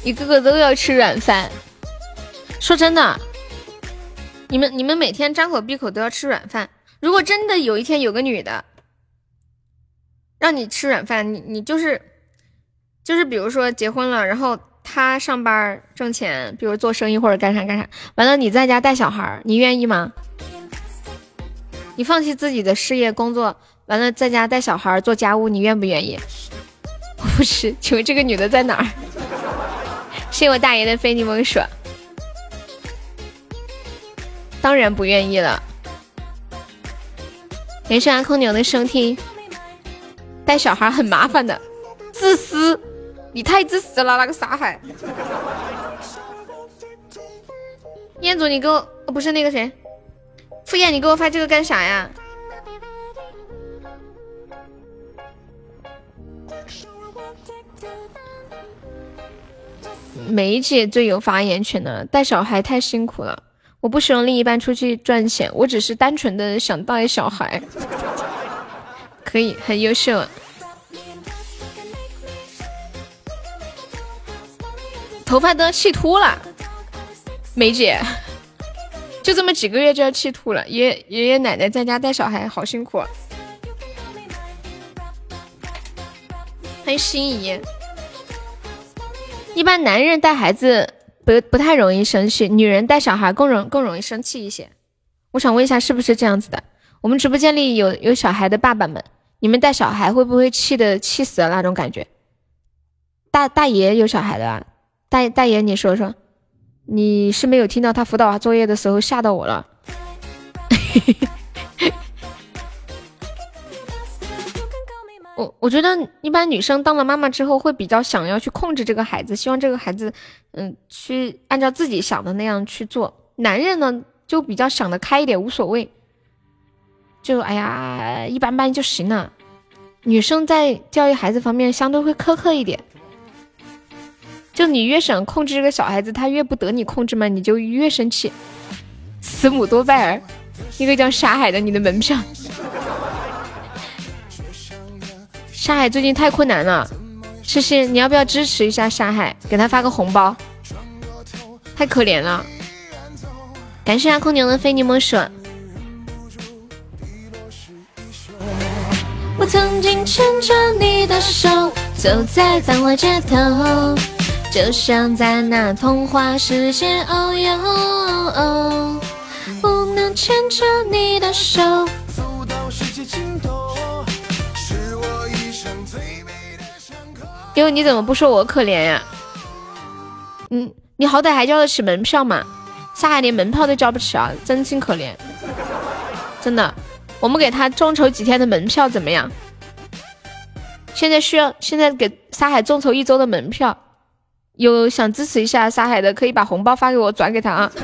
Speaker 1: 一个个都要吃软饭。说真的，你们你们每天张口闭口都要吃软饭。如果真的有一天有个女的让你吃软饭，你你就是就是比如说结婚了，然后她上班挣钱，比如做生意或者干啥干啥，完了你在家带小孩，你愿意吗？你放弃自己的事业工作，完了在家带小孩做家务，你愿不愿意？不是，请问这个女的在哪儿？谢我大爷的非你莫属。当然不愿意了。感谢阿空牛的收听。带小孩很麻烦的，自私，你太自私了，那个傻海。彦祖，你给我，不是那个谁。敷衍你给我发这个干啥呀？梅姐最有发言权的，带小孩太辛苦了，我不希望另一半出去赚钱，我只是单纯的想带小孩。可以，很优秀。头发都要气秃了，梅姐。就这么几个月就要气吐了，爷爷爷奶奶在家带小孩好辛苦。欢迎心仪。一般男人带孩子不不太容易生气，女人带小孩更容更容易生气一些。我想问一下，是不是这样子的？我们直播间里有有小孩的爸爸们，你们带小孩会不会气的气死了那种感觉？大大爷有小孩的啊，大大爷你说说。你是没有听到他辅导作业的时候吓到我了。我我觉得一般女生当了妈妈之后会比较想要去控制这个孩子，希望这个孩子嗯去按照自己想的那样去做。男人呢就比较想得开一点，无所谓，就哎呀一般般就行了。女生在教育孩子方面相对会苛刻一点。就你越想控制这个小孩子，他越不得你控制嘛，你就越生气。慈母多败儿，一个叫沙海的，你的门票。沙海最近太困难了，诗诗，你要不要支持一下沙海，给他发个红包？太可怜了。感谢阿空牛的非你莫属。我曾经牵着你的手，走在繁华街头。就像在那童话世界，哦哟哦，不能牵着你的手。走到世界尽头，口。哟，你怎么不说我可怜呀？嗯，你好歹还交得起门票嘛？沙海连门票都交不起啊，真心可怜。真的，我们给他众筹几天的门票怎么样？现在需要，现在给沙海众筹一周的门票。有想支持一下沙海的，可以把红包发给我，转给他啊！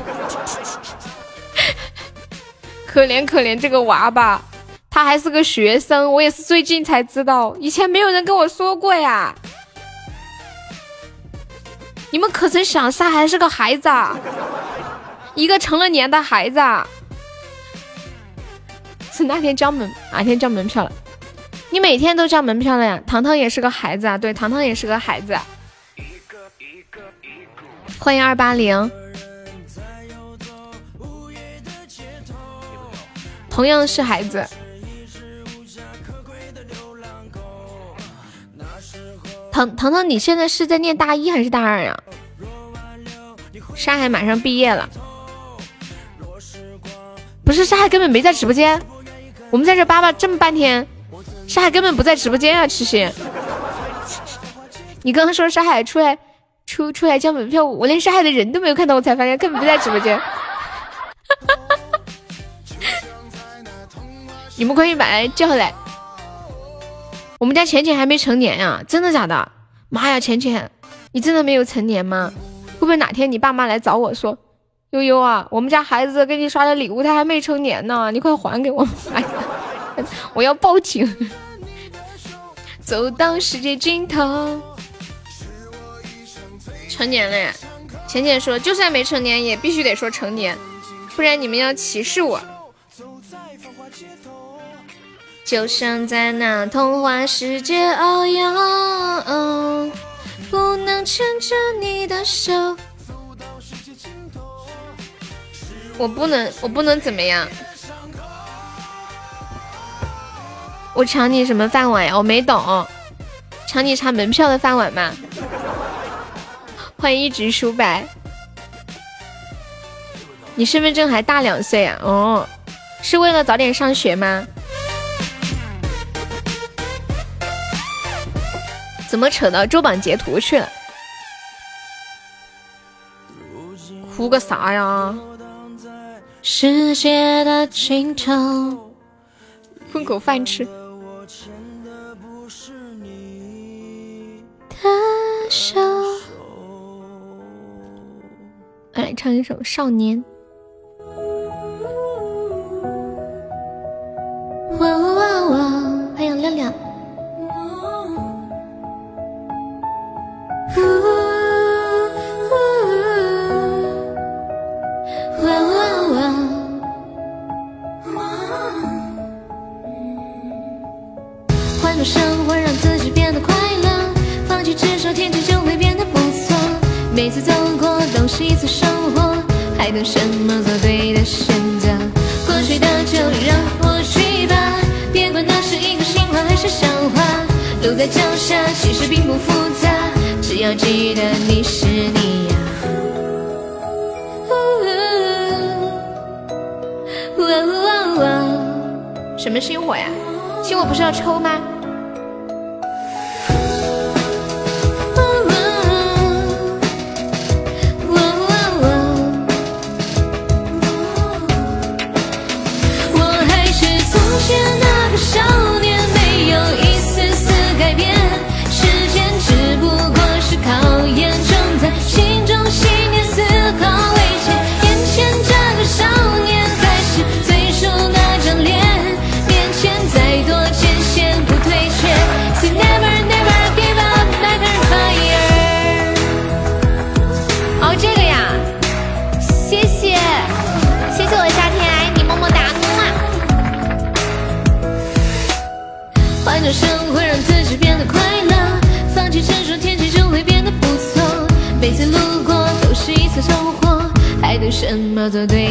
Speaker 1: 可怜可怜这个娃吧，他还是个学生，我也是最近才知道，以前没有人跟我说过呀。你们可曾想，沙海是个孩子，啊，一个成了年的孩子啊。是那天交门，哪天交门票了？你每天都交门票了呀？糖糖也是个孩子啊，对，糖糖也是个孩子。欢迎二八零，同样是孩子。糖糖糖，你现在是在念大一还是大二呀？沙海马上毕业了，不是沙海根本没在直播间，我们在这叭叭这么半天，沙海根本不在直播间啊！痴心，你刚刚说沙海出来。出出来交门票，我连沙海的人都没有看到，我才发现根本不在直播间。你们可以把他叫来。我们家浅浅还没成年呀，真的假的？妈呀，浅浅，你真的没有成年吗？会不会哪天你爸妈来找我说，悠悠啊，我们家孩子给你刷的礼物，他还没成年呢，你快还给我！哎呀，我要报警。走到世界尽头。成年了呀，浅浅说，就算没成年，也必须得说成年，不然你们要歧视我。就像在那童话世界，哦哟，不能牵着你。的手。我不能，我不能怎么样？我抢你什么饭碗呀？我没懂，抢你查门票的饭碗吗？欢迎一直书白，你身份证还大两岁啊？哦，是为了早点上学吗？怎么扯到周榜截图去了？哭个啥呀？世界的尽头，混口饭吃。的手，我来唱一首《少年》。哇哇哇！欢迎亮亮。生活让自己变得快乐，放弃执着，天气就会变得不错。每次走过都是一次收获，还等什么？做对的选择。过去的就让过去吧，别管那是一个心话还是笑话。路在脚下，其实并不复杂，要记得你是你呀。什么星火呀？星火不是要抽吗？等什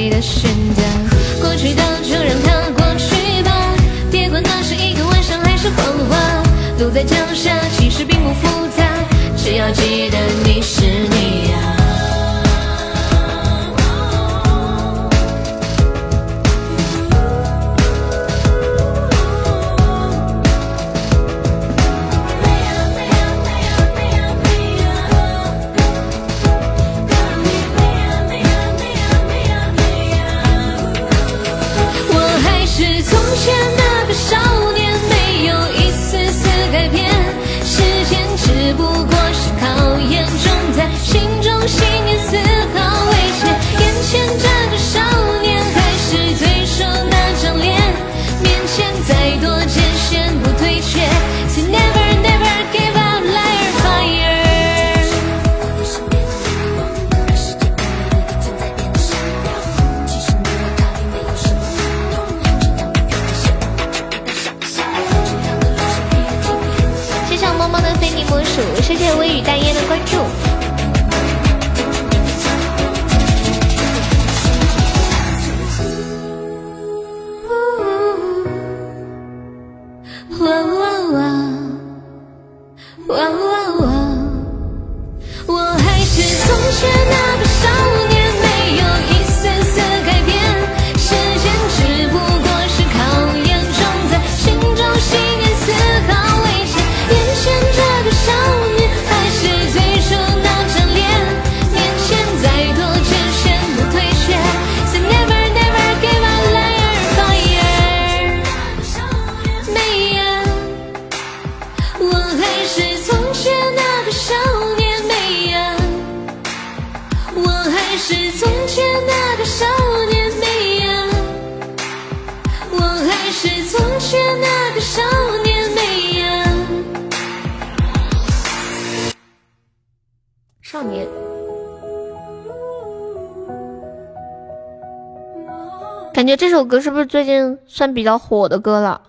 Speaker 1: 这首歌是不是最近算比较火的歌了？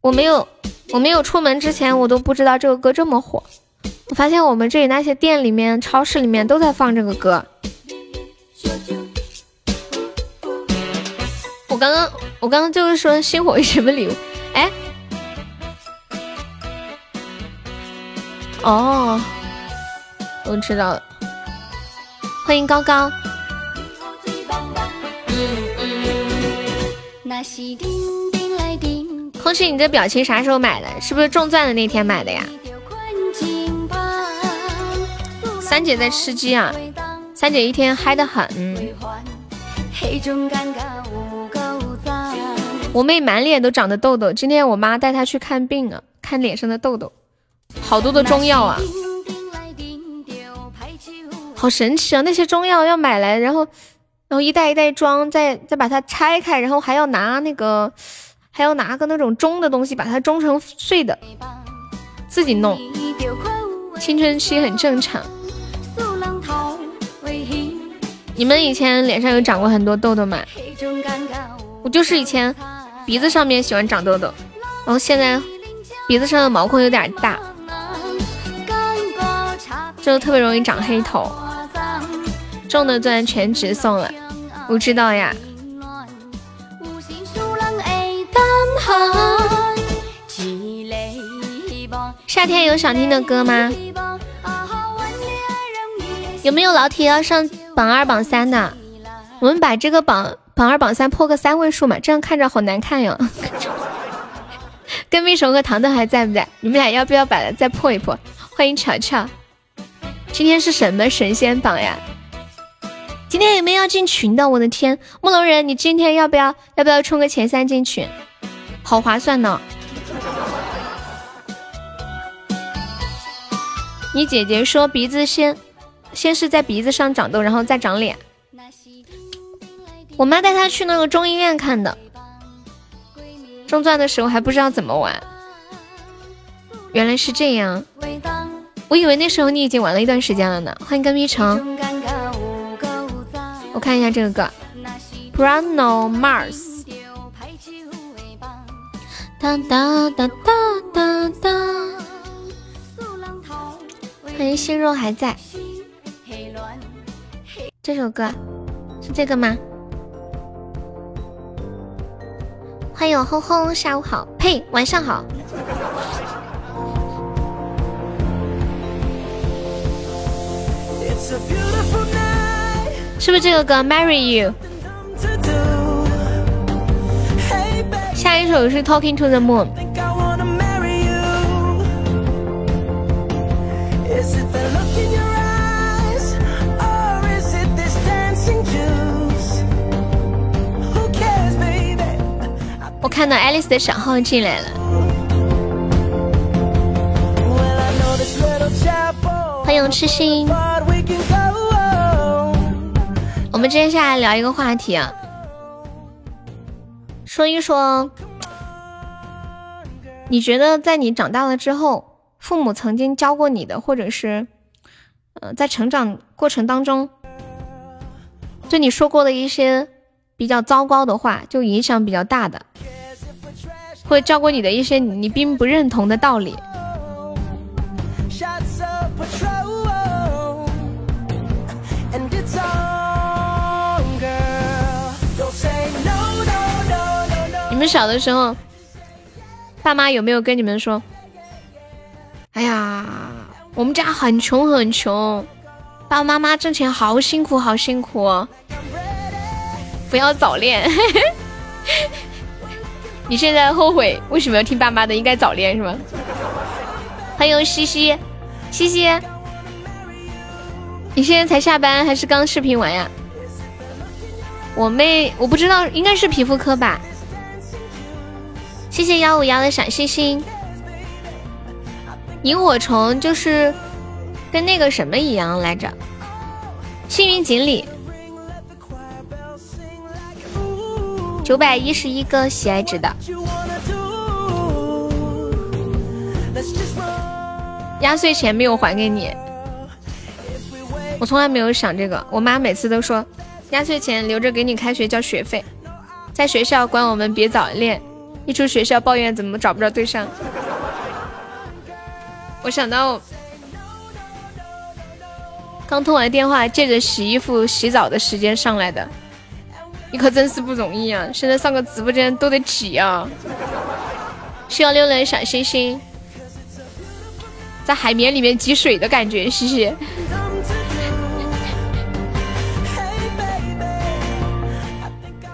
Speaker 1: 我没有，我没有出门之前，我都不知道这个歌这么火。我发现我们这里那些店里面、超市里面都在放这个歌。我刚刚，我刚刚就是说星火什么礼物？哎，哦，我知道了。欢迎高高。空气，你这表情啥时候买的？是不是中钻的那天买的呀？三姐在吃鸡啊！三姐一天嗨得很。我妹满脸都长的痘痘，今天我妈带她去看病啊，看脸上的痘痘，好多的中药啊，好神奇啊！那些中药要买来，然后，然后一袋一袋装，再再把它拆开，然后还要拿那个，还要拿个那种中的东西把它中成碎的，自己弄。青春期很正常。你们以前脸上有长过很多痘痘吗？我就是以前鼻子上面喜欢长痘痘，然后现在鼻子上的毛孔有点大，就特别容易长黑头。中的钻全直送了，我知道呀。夏天有想听的歌吗？有没有老铁要上？榜二榜三的，我们把这个榜榜二榜三破个三位数嘛，这样看着好难看哟。跟蜜虫和糖豆还在不在？你们俩要不要把它再破一破？欢迎巧巧，今天是什么神仙榜呀？今天有没有要进群的？我的天，木龙人，你今天要不要要不要冲个前三进群？好划算呢。你姐姐说鼻子先。先是在鼻子上长痘，然后再长脸。我妈带她去那个中医院看的。中钻的时候还不知道怎么玩，原来是这样。我以为那时候你已经玩了一段时间了呢。欢迎跟咪城。看一下这个歌，Bruno Mars。哒哒哒哒哒哒。欢迎心肉还在。这首歌是这个吗？欢迎轰轰，下午好，呸，晚上好。是不是这个歌？Marry You。下一首是 Talking to the Moon。我看到 Alice 的小号进来了，欢迎痴心。我们接下来聊一个话题啊，说一说，你觉得在你长大了之后，父母曾经教过你的，或者是，呃，在成长过程当中对你说过的一些。比较糟糕的话，就影响比较大的，会教过你的一些你并不认同的道理。们小的时候，爸妈有没有跟你们说：“哎呀，我们家很穷很穷，爸爸妈妈挣钱好辛苦好辛苦。”不要早恋，你现在后悔为什么要听爸妈的？应该早恋是吗？欢迎西西，西西，你现在才下班还是刚视频完呀？我妹我不知道，应该是皮肤科吧。谢谢幺五幺的小心心。萤火虫就是跟那个什么一样来着？幸运锦鲤。九百一十一个喜爱值的压岁钱没有还给你，我从来没有想这个。我妈每次都说压岁钱留着给你开学交学费，在学校管我们别早恋，一出学校抱怨怎么找不着对象。我想到刚通完电话，借着洗衣服、洗澡的时间上来的，你可真是不容易啊！现在上个直播间都得挤啊！需要六人小心心，在海绵里面挤水的感觉，谢谢。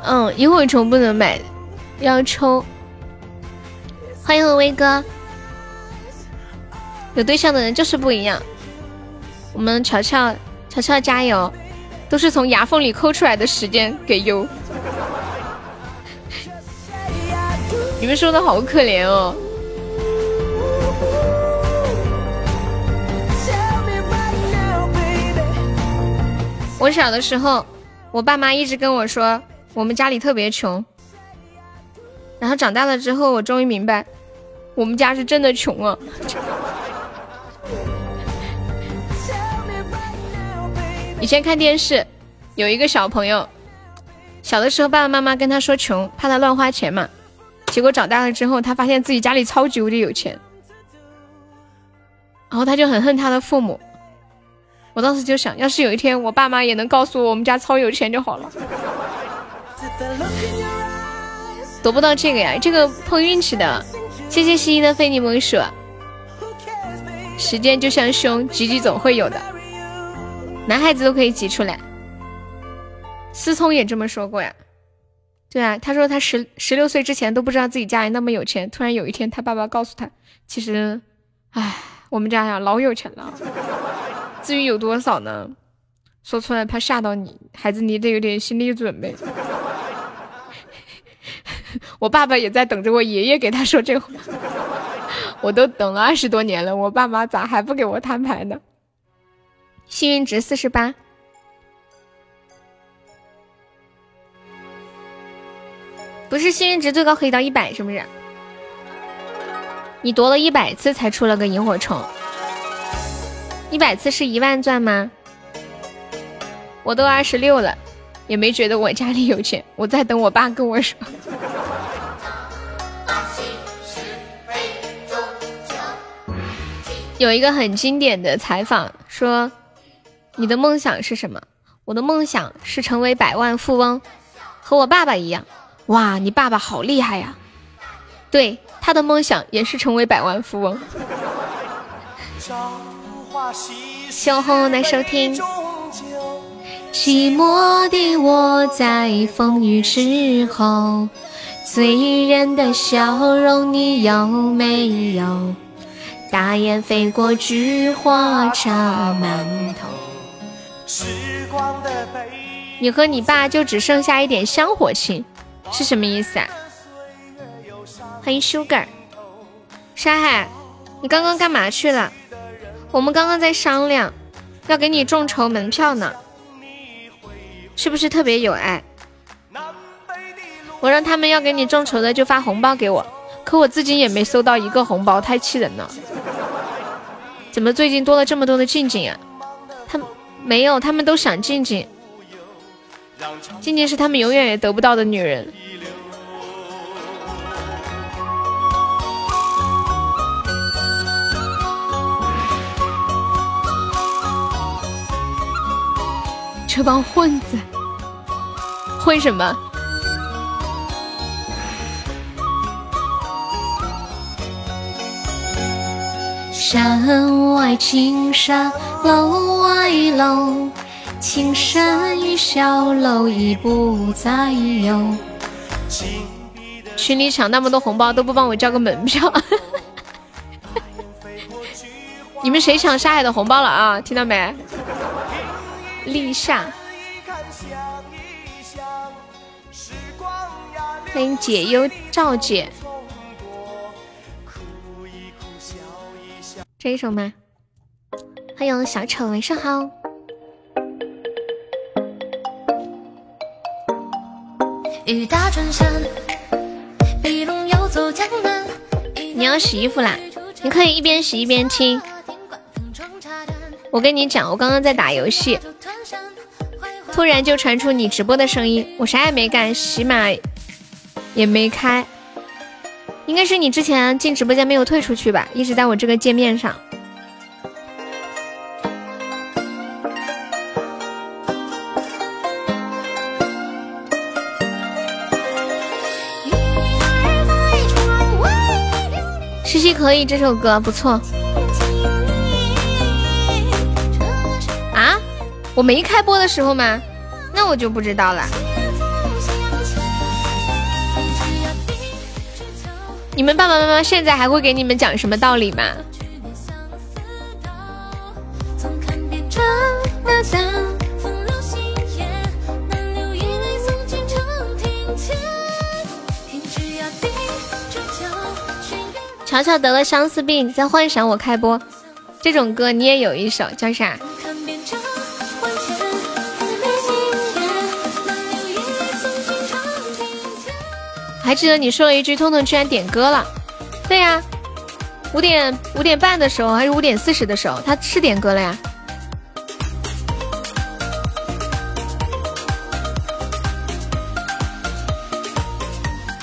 Speaker 1: 嗯，萤火虫不能买，要抽。欢迎我威哥，有对象的人就是不一样。我们乔乔，乔乔加油，都是从牙缝里抠出来的时间给优。你们说的好可怜哦。我小的时候，我爸妈一直跟我说。我们家里特别穷，然后长大了之后，我终于明白，我们家是真的穷啊。以前看电视，有一个小朋友，小的时候爸爸妈妈跟他说穷，怕他乱花钱嘛，结果长大了之后，他发现自己家里超级无敌有钱，然后他就很恨他的父母。我当时就想，要是有一天我爸妈也能告诉我我们家超有钱就好了。夺不到这个呀，这个碰运气的。谢谢西西的非你莫属。时间就像胸，挤挤总会有的。男孩子都可以挤出来。思聪也这么说过呀。对啊，他说他十十六岁之前都不知道自己家里那么有钱，突然有一天他爸爸告诉他，其实，唉，我们家呀老有钱了。至于有多少呢？说出来怕吓到你，孩子你得有点心理准备。我爸爸也在等着我爷爷给他说这话，我都等了二十多年了，我爸妈咋还不给我摊牌呢？幸运值四十八，不是幸运值最高可以到一百，是不是？你夺了一百次才出了个萤火虫，一百次是一万钻吗？我都二十六了，也没觉得我家里有钱，我在等我爸跟我说。有一个很经典的采访说：“你的梦想是什么？”我的梦想是成为百万富翁，和我爸爸一样。哇，你爸爸好厉害呀！对，他的梦想也是成为百万富翁。谢红红的收听。寂寞的我在风雨之后，醉人的笑容你有没有？大雁飞过，菊花插满头。时光的背你和你爸就只剩下一点香火气，是什么意思啊？欢迎 Sugar，沙海，你刚刚干嘛去了？我们刚刚在商量，要给你众筹门票呢，是不是特别有爱？我让他们要给你众筹的就发红包给我。可我自己也没收到一个红包，太气人了！怎么最近多了这么多的静静啊？他没有，他们都想静静。静静是他们永远也得不到的女人。这帮混子，混什么？山外青山楼外楼，青山与小楼已不再有。群里抢那么多红包都不帮我交个门票，你们谁抢沙海的红包了啊？听到没？立夏，欢迎解忧赵姐。这一首吗？欢迎小丑，晚上好。你要洗衣服啦？你可以一边洗一边听。我跟你讲，我刚刚在打游戏，突然就传出你直播的声音，我啥也没干，喜马也没开，应该是你之前进直播间没有退出去吧，一直在我这个界面上。嘻习，可以，这首歌不错。我没开播的时候吗？那我就不知道了。你们爸爸妈妈现在还会给你们讲什么道理吗？乔乔得了相思病，在幻想我开播。这种歌你也有一首，叫啥？还记得你说了一句“痛痛”居然点歌了？对呀，五点五点半的时候还是五点四十的时候，他是点歌了呀。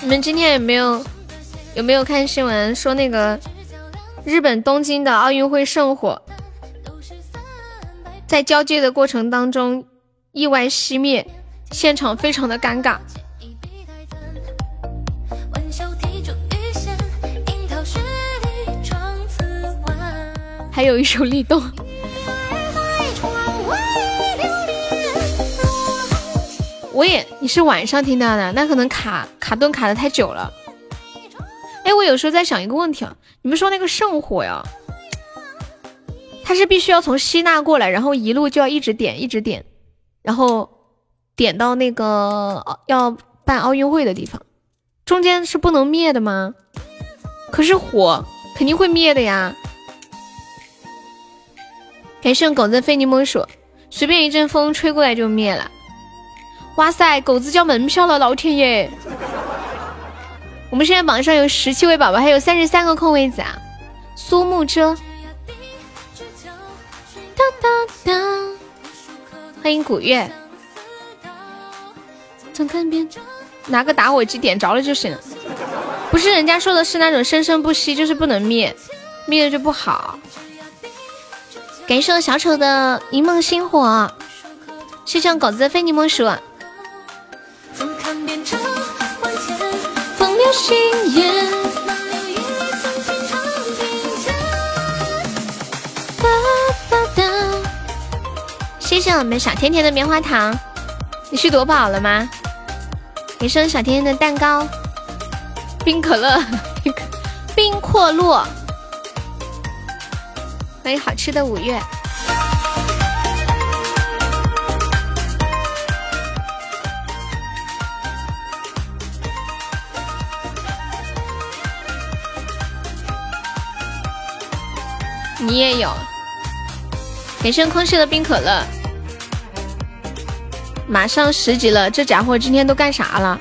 Speaker 1: 你们今天有没有有没有看新闻说那个日本东京的奥运会圣火在交接的过程当中意外熄灭，现场非常的尴尬。还有一首《立冬》，我也你是晚上听到的，那可能卡卡顿卡的太久了。哎，我有时候在想一个问题啊，你们说那个圣火呀，它是必须要从希腊过来，然后一路就要一直点一直点，然后点到那个要办奥运会的地方，中间是不能灭的吗？可是火肯定会灭的呀。感谢狗子非你莫属，随便一阵风吹过来就灭了。哇塞，狗子交门票了，老天爷！我们现在榜上有十七位宝宝，还有三十三个空位子啊。苏木遮，当当当，欢迎古月。拿个打火机点着了就行了。不是人家说的是那种生生不息，就是不能灭，灭了就不好。感谢我小丑的一梦星火，谢谢我狗子的非你莫属。谢谢我们小甜甜的棉花糖，你去夺宝了吗？感谢小甜甜的蛋糕，冰可乐，冰阔落。欢迎好吃的五月，你也有，感谢空气的冰可乐，马上十级了，这家伙今天都干啥了？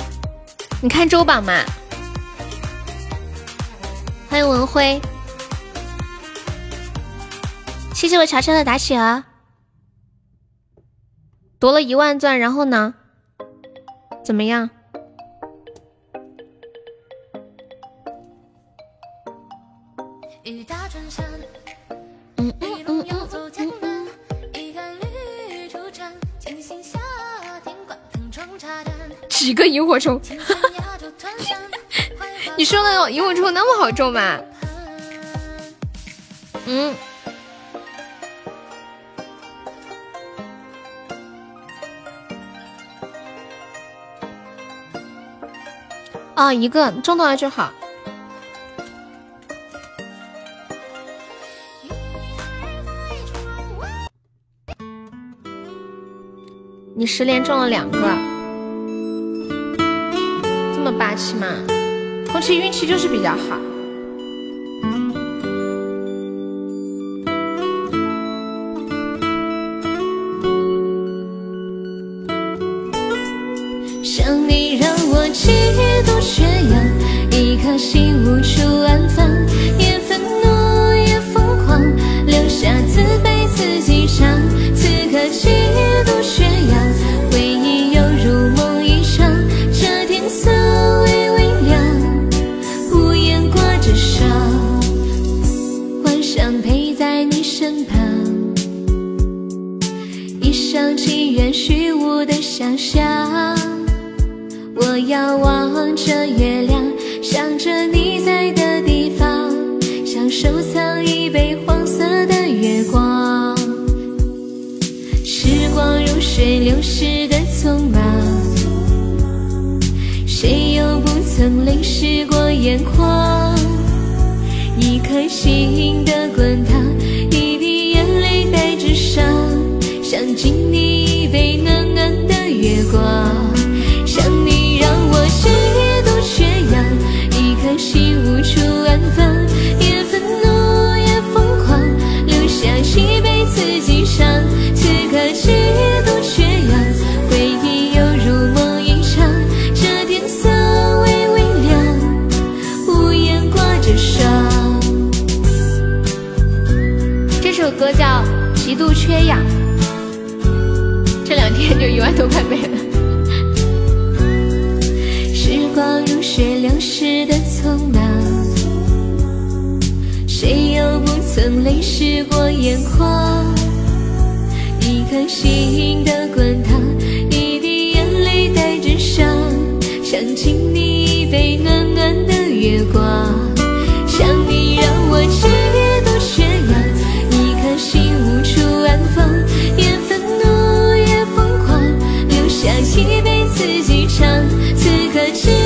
Speaker 1: 你看周榜嘛。欢迎文辉。谢谢我乔乔的打企鹅，夺了一万钻，然后呢？怎么样？嗯嗯嗯嗯嗯。几个萤火虫？你说的萤火虫那么好中吗？嗯。啊，一个中到了就好。你十连中了两个，这么霸气吗？后期运气就是比较好。心无处一杯自己唱此刻只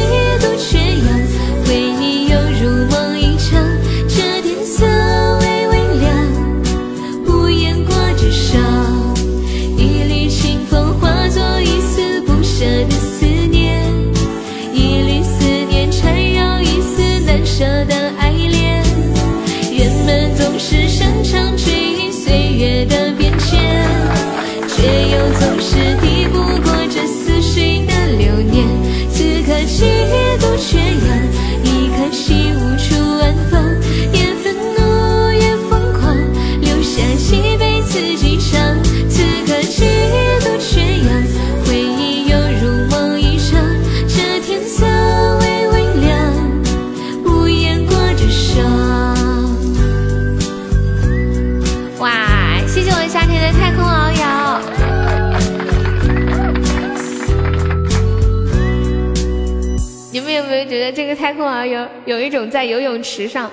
Speaker 1: 太空遨游有一种在游泳池上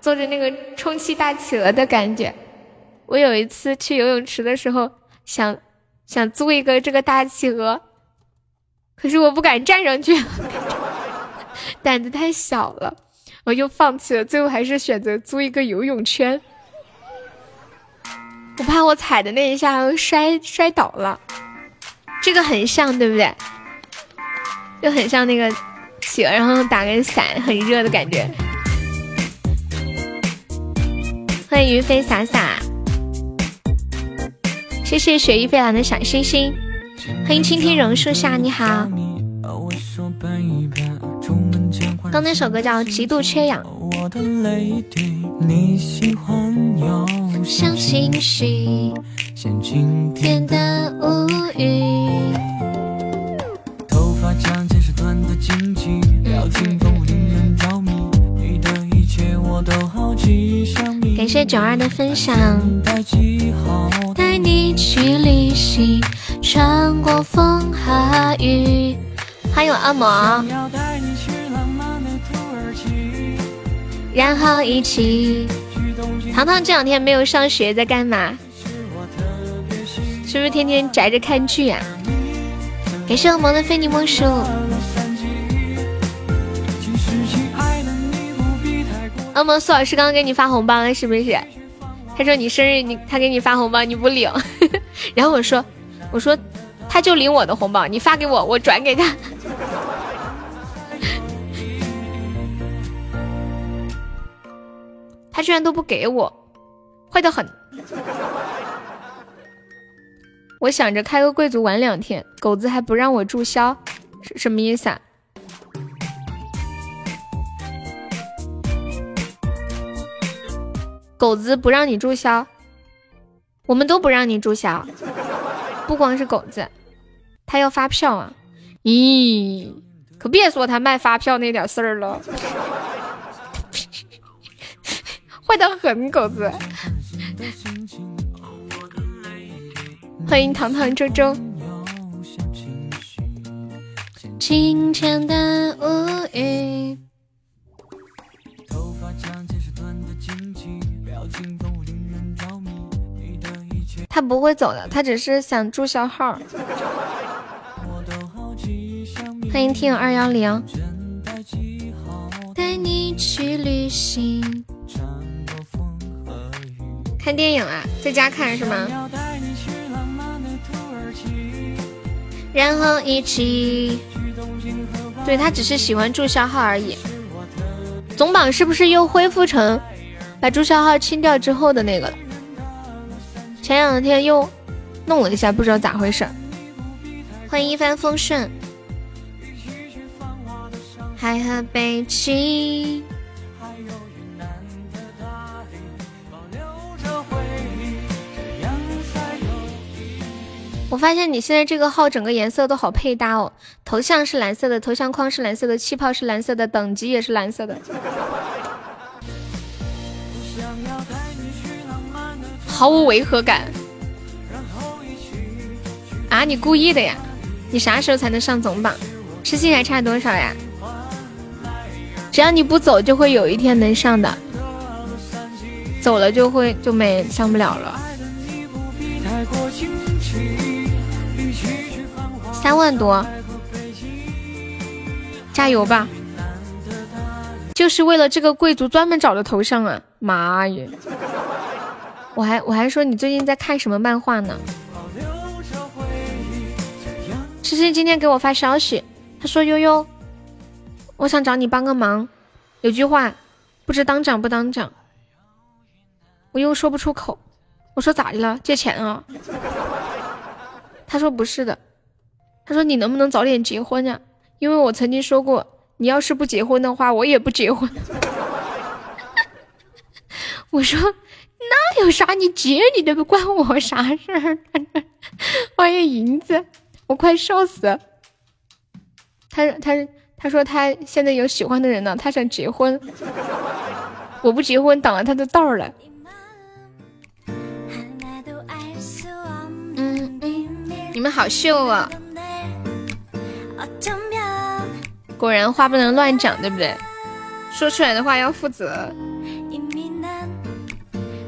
Speaker 1: 坐着那个充气大企鹅的感觉？我有一次去游泳池的时候，想想租一个这个大企鹅，可是我不敢站上去，胆子太小了，我就放弃了。最后还是选择租一个游泳圈，我怕我踩的那一下摔摔倒了。这个很像，对不对？就很像那个企鹅，然后打个伞，很热的感觉。欢迎云飞洒洒，谢谢雪域飞来的小星星。欢迎倾听榕树下，你好。刚那首歌叫《极度缺氧》。像情绪，像今天的无语。感谢九二的分享。带你去旅行，穿过风和雨。欢迎我恶魔。然后一起。糖糖这两天没有上学，在干嘛？是不是天天宅着看剧啊？感谢恶魔的非你莫属。恶魔苏老师刚刚给你发红包了，是不是？他说你生日，你他给你发红包你不领，然后我说我说他就领我的红包，你发给我，我转给他。他居然都不给我，坏的很。我想着开个贵族玩两天，狗子还不让我注销，是什么意思啊？狗子不让你注销，我们都不让你注销，不光是狗子，他要发票啊！咦，可别说他卖发票那点事儿了。坏的很，狗子。欢迎糖糖周周。清晨的无语。他不会走的，他只是想注销号。欢迎听友二幺零。带你去旅行。看电影啊，在家看是吗？然后一起。对他只是喜欢注销号而已。总榜是不是又恢复成把注销号清掉之后的那个了？前两天又弄了一下，不知道咋回事。欢迎一帆风顺。海和北起。我发现你现在这个号整个颜色都好配搭哦，头像是蓝色的，头像框是蓝色的，气泡是蓝色的，等级也是蓝色的，毫无违和感。啊，你故意的呀？你啥时候才能上总榜？吃鸡还差多少呀？只要你不走，就会有一天能上的。走了就会就没上不了了。三万多，加油吧！就是为了这个贵族专门找的头像啊！妈耶！我还我还说你最近在看什么漫画呢？诗诗今天给我发消息，他说悠悠，我想找你帮个忙，有句话不知当讲不当讲，我又说不出口。我说咋的了？借钱啊？他说不是的。他说：“你能不能早点结婚呀？因为我曾经说过，你要是不结婚的话，我也不结婚。”我说：“ 那有啥？你结你的不关我啥事儿。”欢迎银子，我快笑死了。他他他说他现在有喜欢的人了，他想结婚。我不结婚，挡了他的道了。嗯嗯，你们好秀啊！果然话不能乱讲，对不对？说出来的话要负责。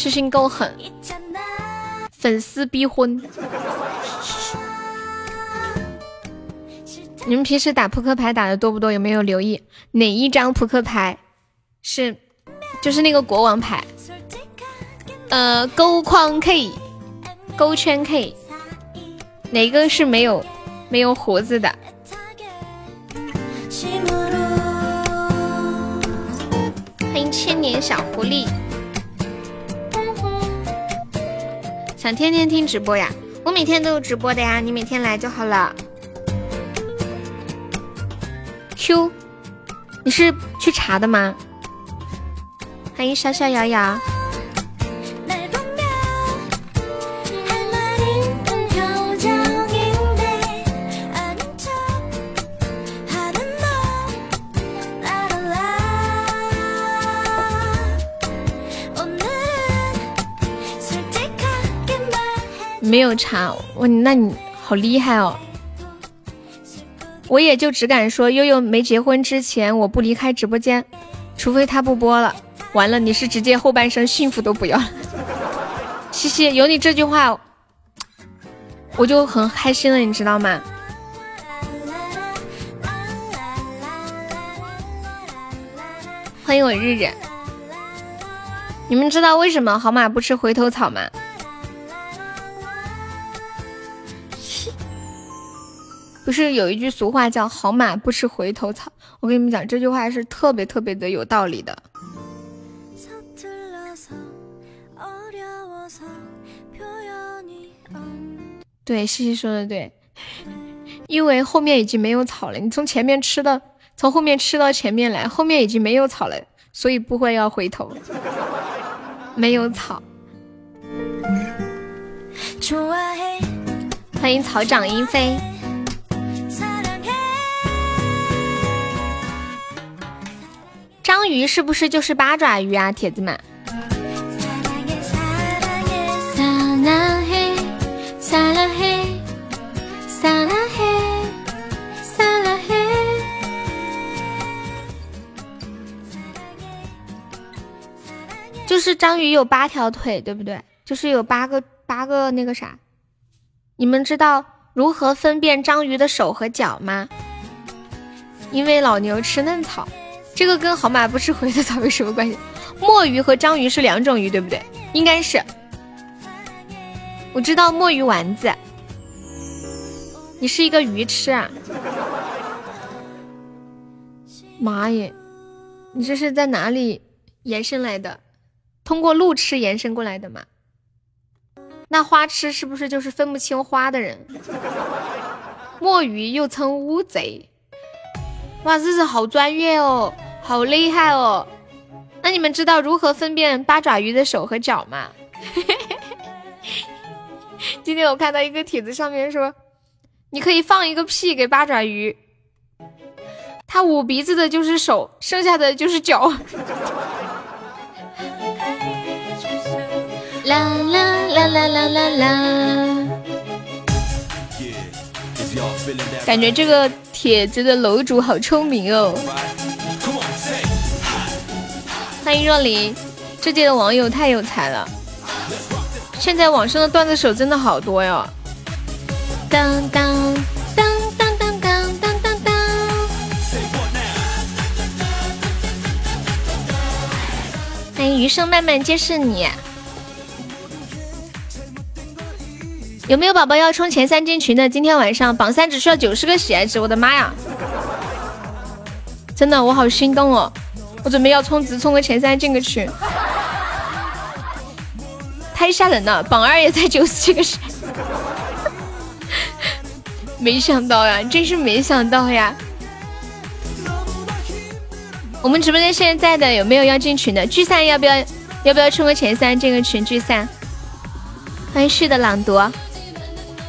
Speaker 1: 痴心够狠，粉丝逼婚。你们平时打扑克牌打的多不多？有没有留意哪一张扑克牌是就是那个国王牌？呃，勾框 K，勾圈 K，哪个是没有没有胡子的？欢迎千年小狐狸，想天天听直播呀？我每天都有直播的呀，你每天来就好了。Q，你是去查的吗？欢迎小小瑶瑶。没有查我，那你好厉害哦！我也就只敢说悠悠没结婚之前，我不离开直播间，除非他不播了。完了，你是直接后半生幸福都不要了。西西，有你这句话，我就很开心了，你知道吗？欢迎我日日，你们知道为什么好马不吃回头草吗？不是有一句俗话叫“好马不吃回头草”？我跟你们讲，这句话是特别特别的有道理的。对，西西说的对，因为后面已经没有草了，你从前面吃的，从后面吃到前面来，后面已经没有草了，所以不会要回头。没有草。欢迎草长莺飞。章鱼是不是就是八爪鱼啊，铁子们？就是章鱼有八条腿，对不对？就是有八个八个那个啥。你们知道如何分辨章鱼的手和脚吗？因为老牛吃嫩草。这个跟好马不吃回头草有什么关系？墨鱼和章鱼是两种鱼，对不对？应该是。我知道墨鱼丸子。你是一个鱼吃啊？妈耶！你这是在哪里延伸来的？通过路痴延伸过来的吗？那花痴是不是就是分不清花的人？墨鱼又称乌贼。哇，日子好专业哦！好厉害哦！那你们知道如何分辨八爪鱼的手和脚吗？今天我看到一个帖子，上面说，你可以放一个屁给八爪鱼，它捂鼻子的就是手，剩下的就是脚。啦啦啦啦啦啦啦！感觉这个帖子的楼主好聪明哦。欢迎若离，这届的网友太有才了。现在网上的段子手真的好多哟。当当当当当当当当当。欢迎余生慢慢皆是你。有没有宝宝要冲前三进群的？今天晚上榜三只需要九十个喜爱值，我的妈呀！真的，我好心动哦。我准备要充值，充个前三进个群，太吓人了！榜二也才九十七个神，没想到呀，真是没想到呀！我们直播间现在的有没有要进群的？聚散要不要？要不要充个前三进个群聚散？欢迎旭的朗读，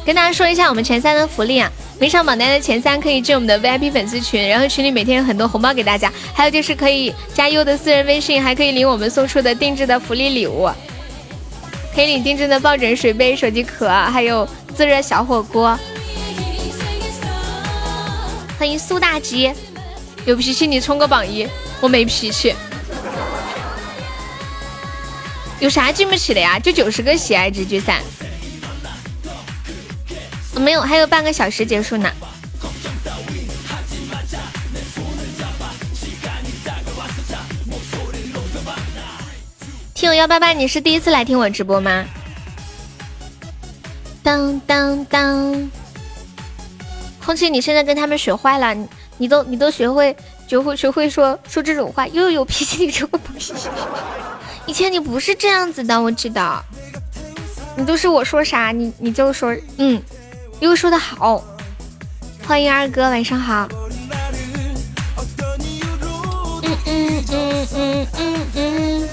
Speaker 1: 跟大家说一下我们前三的福利啊！没上榜单的前三可以进我们的 VIP 粉丝群，然后群里每天有很多红包给大家，还有就是可以加优的私人微信，还可以领我们送出的定制的福利礼物，可以领定制的抱枕、水杯、手机壳，还有自热小火锅。欢迎苏大吉，有脾气你冲个榜一，我没脾气。有啥进不起的呀？就九十个喜爱值聚散。没有，还有半个小时结束呢。听友幺八八，你是第一次来听我直播吗？当当当！空气，你现在跟他们学坏了，你你都你都学会学会学会说说这种话，又有脾气，你这个脾气。以前你不是这样子的，我知道。你都是我说啥，你你就说嗯。又说的好，欢迎二哥，晚上好。嗯嗯嗯嗯嗯嗯。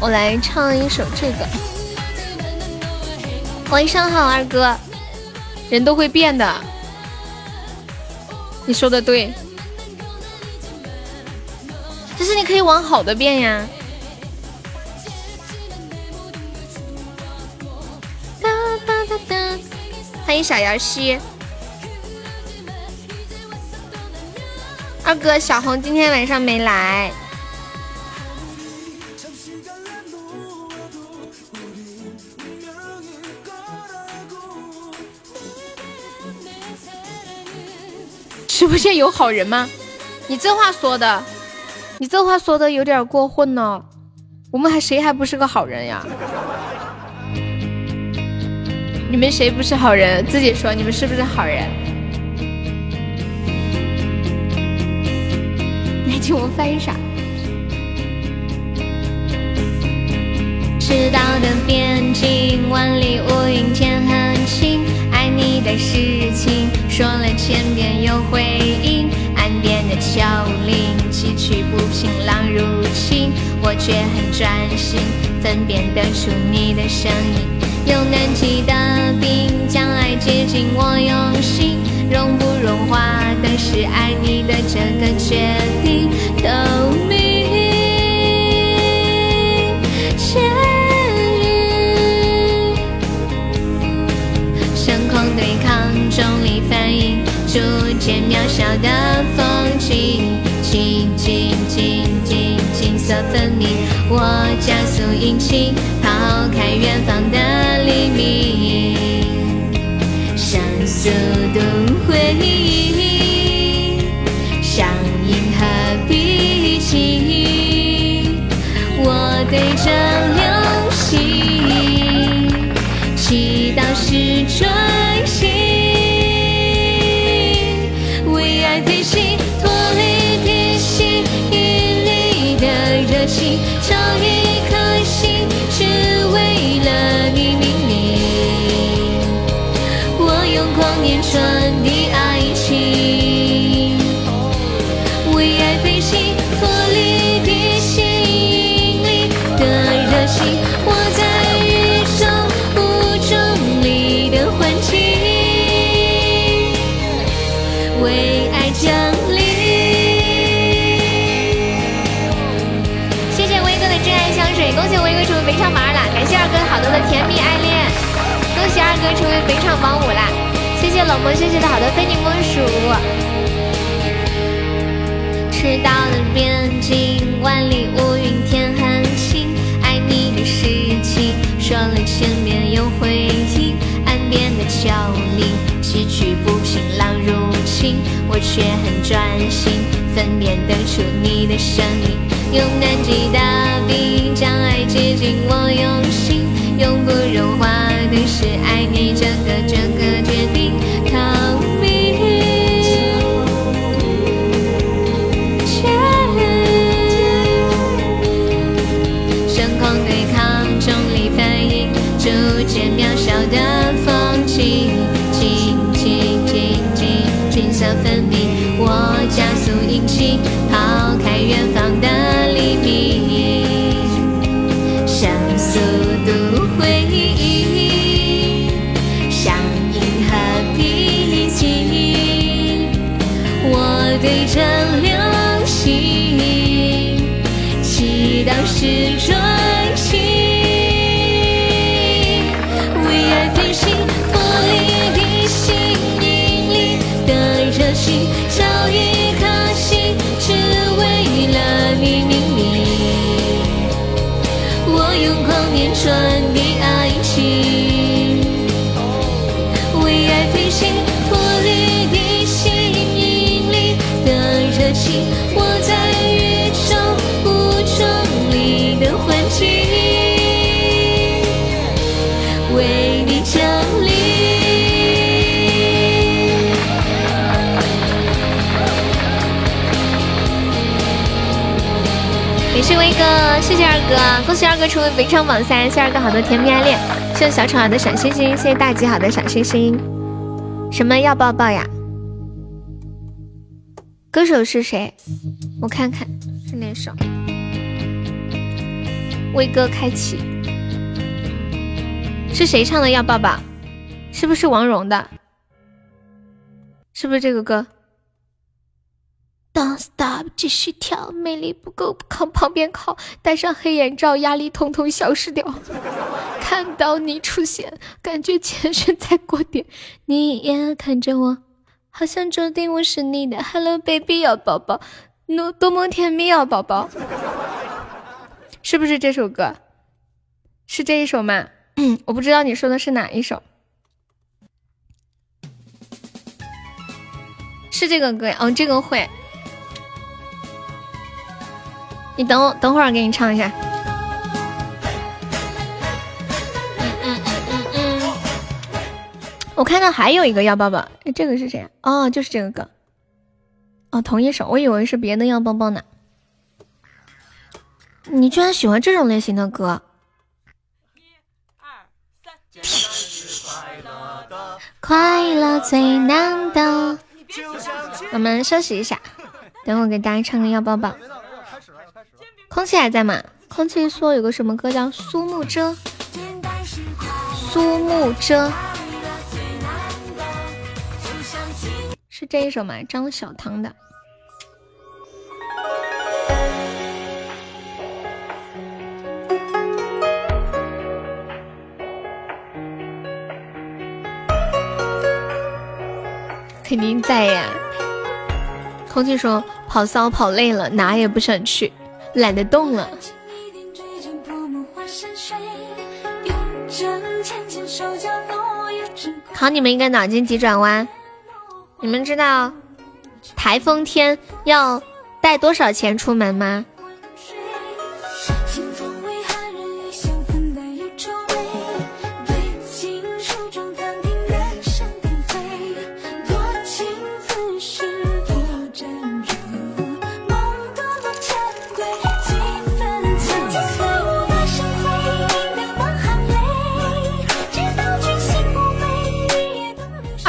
Speaker 1: 我来唱一首这个。晚上好，二哥，人都会变的。你说的对，但是你可以往好的变呀。哒哒哒哒，欢迎小瑶西，二哥小红今天晚上没来。直播间有好人吗？你这话说的，你这话说的有点过分呢。我们还谁还不是个好人呀？你们谁不是好人？自己说，你们是不是好人？来听我翻一下。赤道的边境的事情说了千遍有回音，岸边的丘陵崎岖不平浪如侵，我却很专心分辨得出你的声音，有南极的冰将爱接近我用心，融不融化的是爱你的这个决定，都。小的风景，金金金金金色分明。我加速引擎，抛开远方的黎明，喜二哥成为肥肠王五啦！谢谢冷漠，谢谢的好的非你莫属。赤道的边境，万里无云天很晴，爱你的事情说了千遍又回音。岸边的桥铃，崎岖不平，浪入侵，我却很专心，分辨得出你的声音。用南极的冰将爱接近我用是专心，为爱飞行，脱离地心引力的热情，找一颗心，只为了你命名。我用光年传哥，谢谢二哥，恭喜二哥成为肥肠榜三，谢二哥好多甜蜜爱恋，谢谢小丑好的小星星，谢谢大吉好的小星星。什么要抱抱呀？歌手是谁？我看看是哪首。威哥开启是谁唱的？要抱抱，是不是王蓉的？是不是这个歌？Don't stop，继续跳，魅力不够靠旁边靠，戴上黑眼罩，压力统统消失掉。看到你出现，感觉前世在过点，你也看着我。好像注定我是你的，Hello baby，要宝宝，多多么甜蜜啊，宝宝，是不是这首歌？是这一首吗？我不知道你说的是哪一首，是这个歌呀？哦，这个会，你等我，等会儿给你唱一下。我看到还有一个要抱抱，哎，这个是谁？哦，就是这个歌。哦，同一首，我以为是别的要抱抱呢。你居然喜欢这种类型的歌？一，快乐最难得。我们休息一下，等会给大家唱个要抱抱。空气还在吗？空气说有个什么歌叫苏幕遮，苏幕遮是这一首吗？张小棠的。肯定在呀。空气说跑骚跑累了，哪也不想去，懒得动了。考你们一个脑筋急转弯，你们知道台风天要带多少钱出门吗？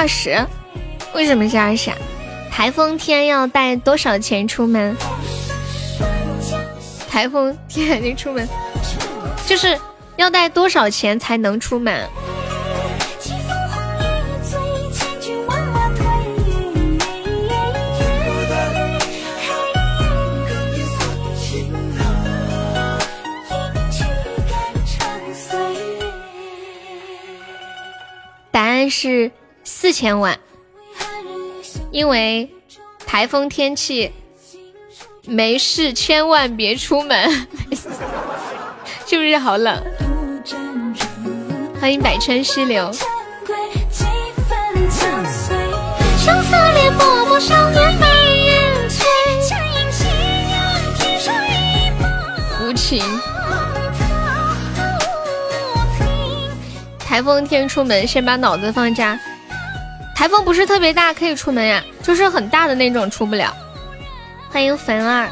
Speaker 1: 二十？为什么是二十？台风天要带多少钱出门？台风天你出门，就是要带多少钱才能出门？答案是。四千万，因为台风天气，没事千万别出门，是不是好冷？欢迎百川溪流。无情。台风天出门，先把脑子放家。台风不是特别大，可以出门呀，就是很大的那种出不了。欢迎粉儿。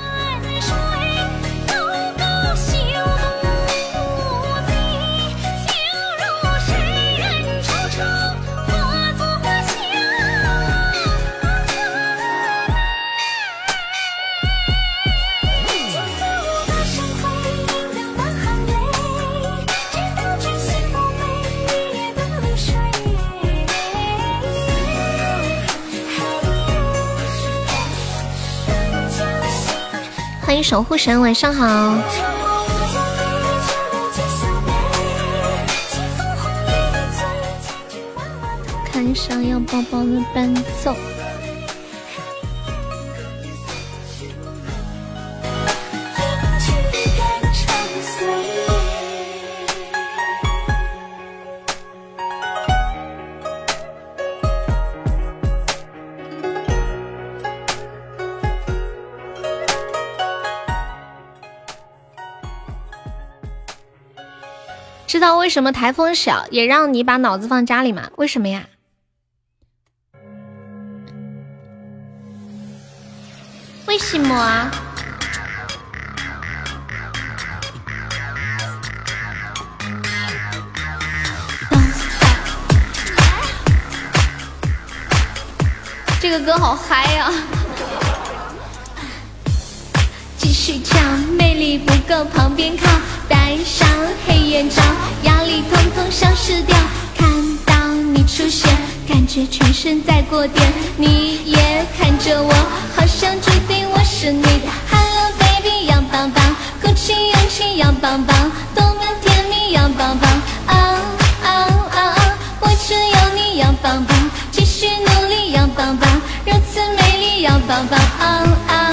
Speaker 1: 欢迎守护神，晚上好。看上要抱抱的伴奏。知道为什么台风小也让你把脑子放家里吗？为什么呀？为什么啊？这个歌好嗨呀！继续唱，魅力不够，旁边靠。戴上黑眼罩，压力统统消失掉。看到你出现，感觉全身在过电。你也看着我，好像注定我是你的。Hello baby，要棒棒，鼓起勇气，要棒棒，多么甜蜜，要棒棒。啊啊啊啊！我只有你，要棒棒，继续努力，要棒棒，如此美丽，要棒棒。啊啊！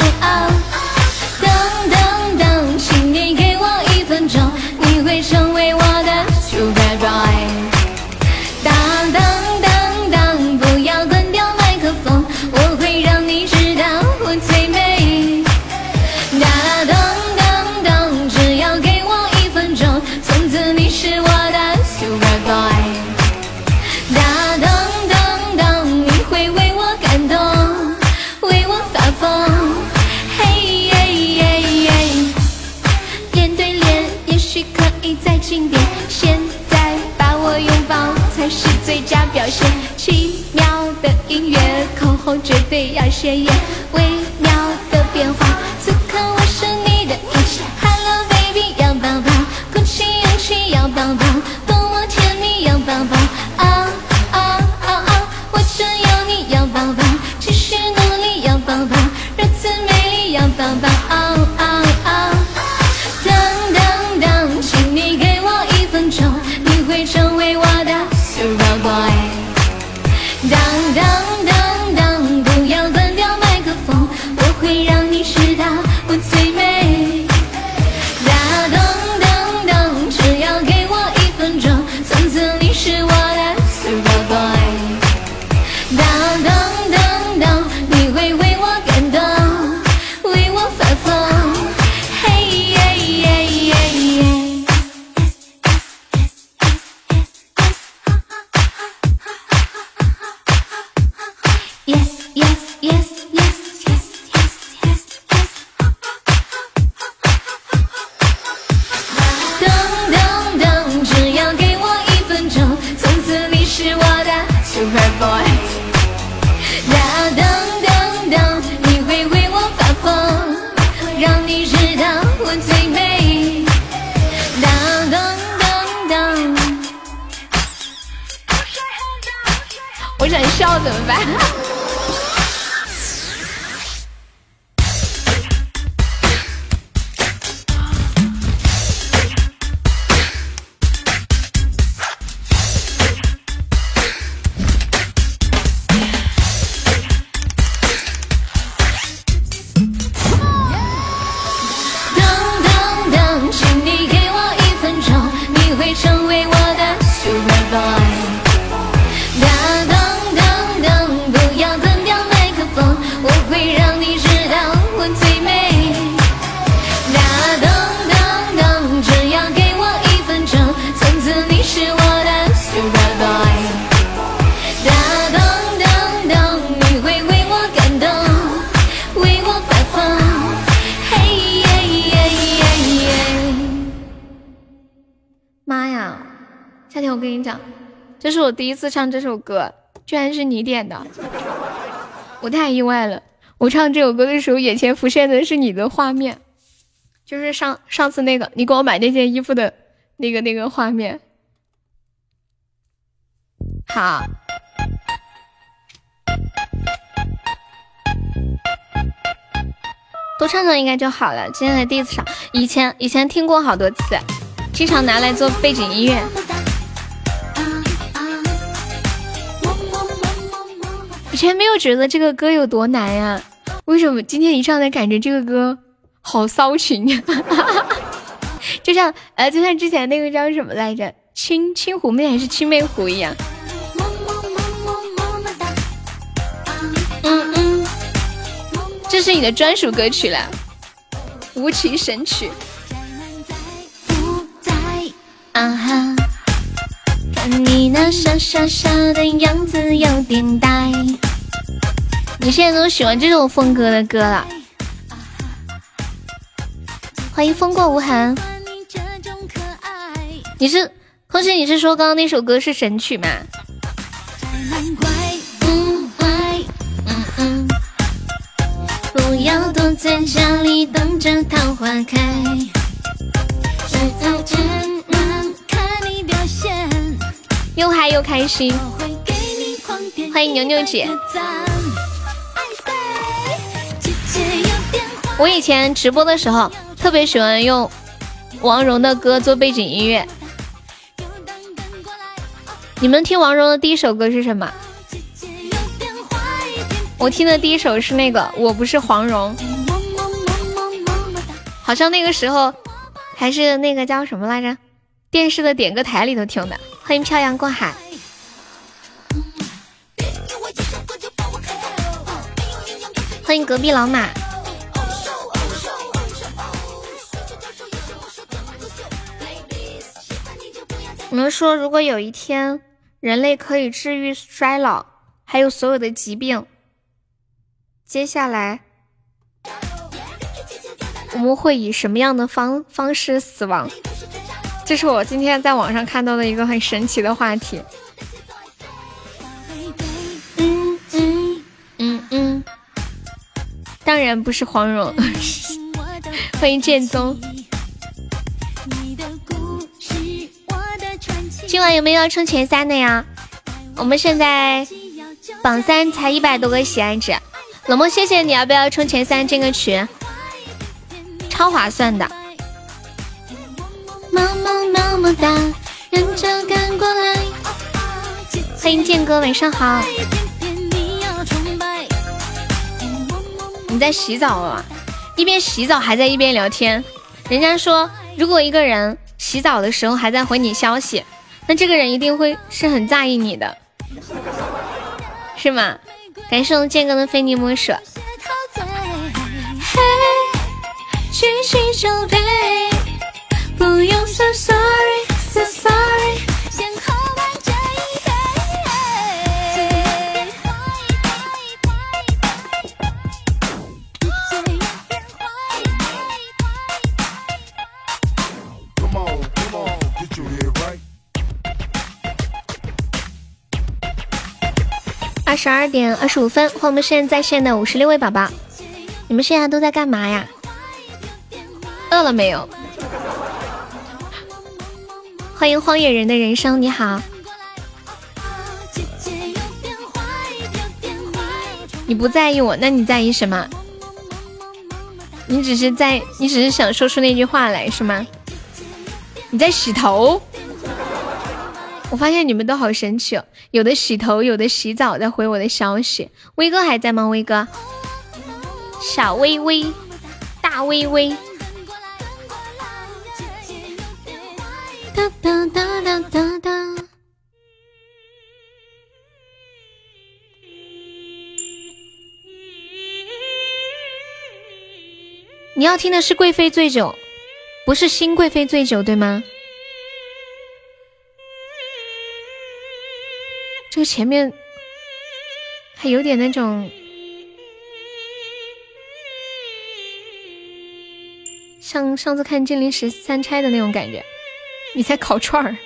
Speaker 1: 要鲜艳，为。第一次唱这首歌，居然是你点的，我太意外了。我唱这首歌的时候，眼前浮现的是你的画面，就是上上次那个你给我买那件衣服的那个那个画面。好，多唱唱应该就好了。今天才第一次唱，以前以前听过好多次，经常拿来做背景音乐。前没有觉得这个歌有多难呀，为什么今天一上来感觉这个歌好骚情呀？就像呃，就像之前那个叫什么来着，青青湖妹还是青妹湖一样。嗯，这是你的专属歌曲了，无奇神曲。
Speaker 2: 啊哈，看你那傻傻傻的样子有点呆。
Speaker 1: 你现在都喜欢这种风格的歌了？欢迎风过无痕。你是空气？你是说刚刚那首歌是神曲吗？
Speaker 2: 嗯嗯嗯，不要躲在家里等着桃花开。只在前面看你表现，
Speaker 1: 又嗨又开心。
Speaker 2: 会给你狂
Speaker 1: 欢迎牛牛姐。我以前直播的时候特别喜欢用王蓉的歌做背景音乐。你们听王蓉的第一首歌是什么？我听的第一首是那个《我不是黄蓉》，好像那个时候还是那个叫什么来着？电视的点歌台里头听的。欢迎漂洋过海。欢迎隔壁老马。你们说，如果有一天人类可以治愈衰老，还有所有的疾病，接下来我们会以什么样的方方式死亡？这是我今天在网上看到的一个很神奇的话题。
Speaker 2: 嗯嗯
Speaker 1: 嗯当然不是黄蓉。欢迎剑宗。今晚有没有要冲前三的呀？我们现在榜三才一百多个喜爱值。冷漠，谢谢你，要不要冲前三进个群？超划算的。欢迎剑哥，晚上好。你在洗澡啊？一边洗澡还在一边聊天。人家说，如果一个人洗澡的时候还在回你消息，那这个人一定会是很在意你的，是吗？感谢我们剑哥的非你莫属。不用 so sorry so sorry，二十二点二十五分，欢迎我们现在在线的五十六位宝宝，你们现在都在干嘛呀？饿了没有？欢迎荒野人的人生，你好。你不在意我，那你在意什么？你只是在，你只是想说出那句话来是吗？你在洗头？我发现你们都好神奇哦，有的洗头，有的洗澡，在回我的消息。威哥还在吗？威哥，小微微，大微微。哒哒哒哒哒哒。你要听的是《贵妃醉酒》，不是《新贵妃醉酒》，对吗？就前面还有点那种像上次看《金陵十三钗》的那种感觉。你在烤串儿？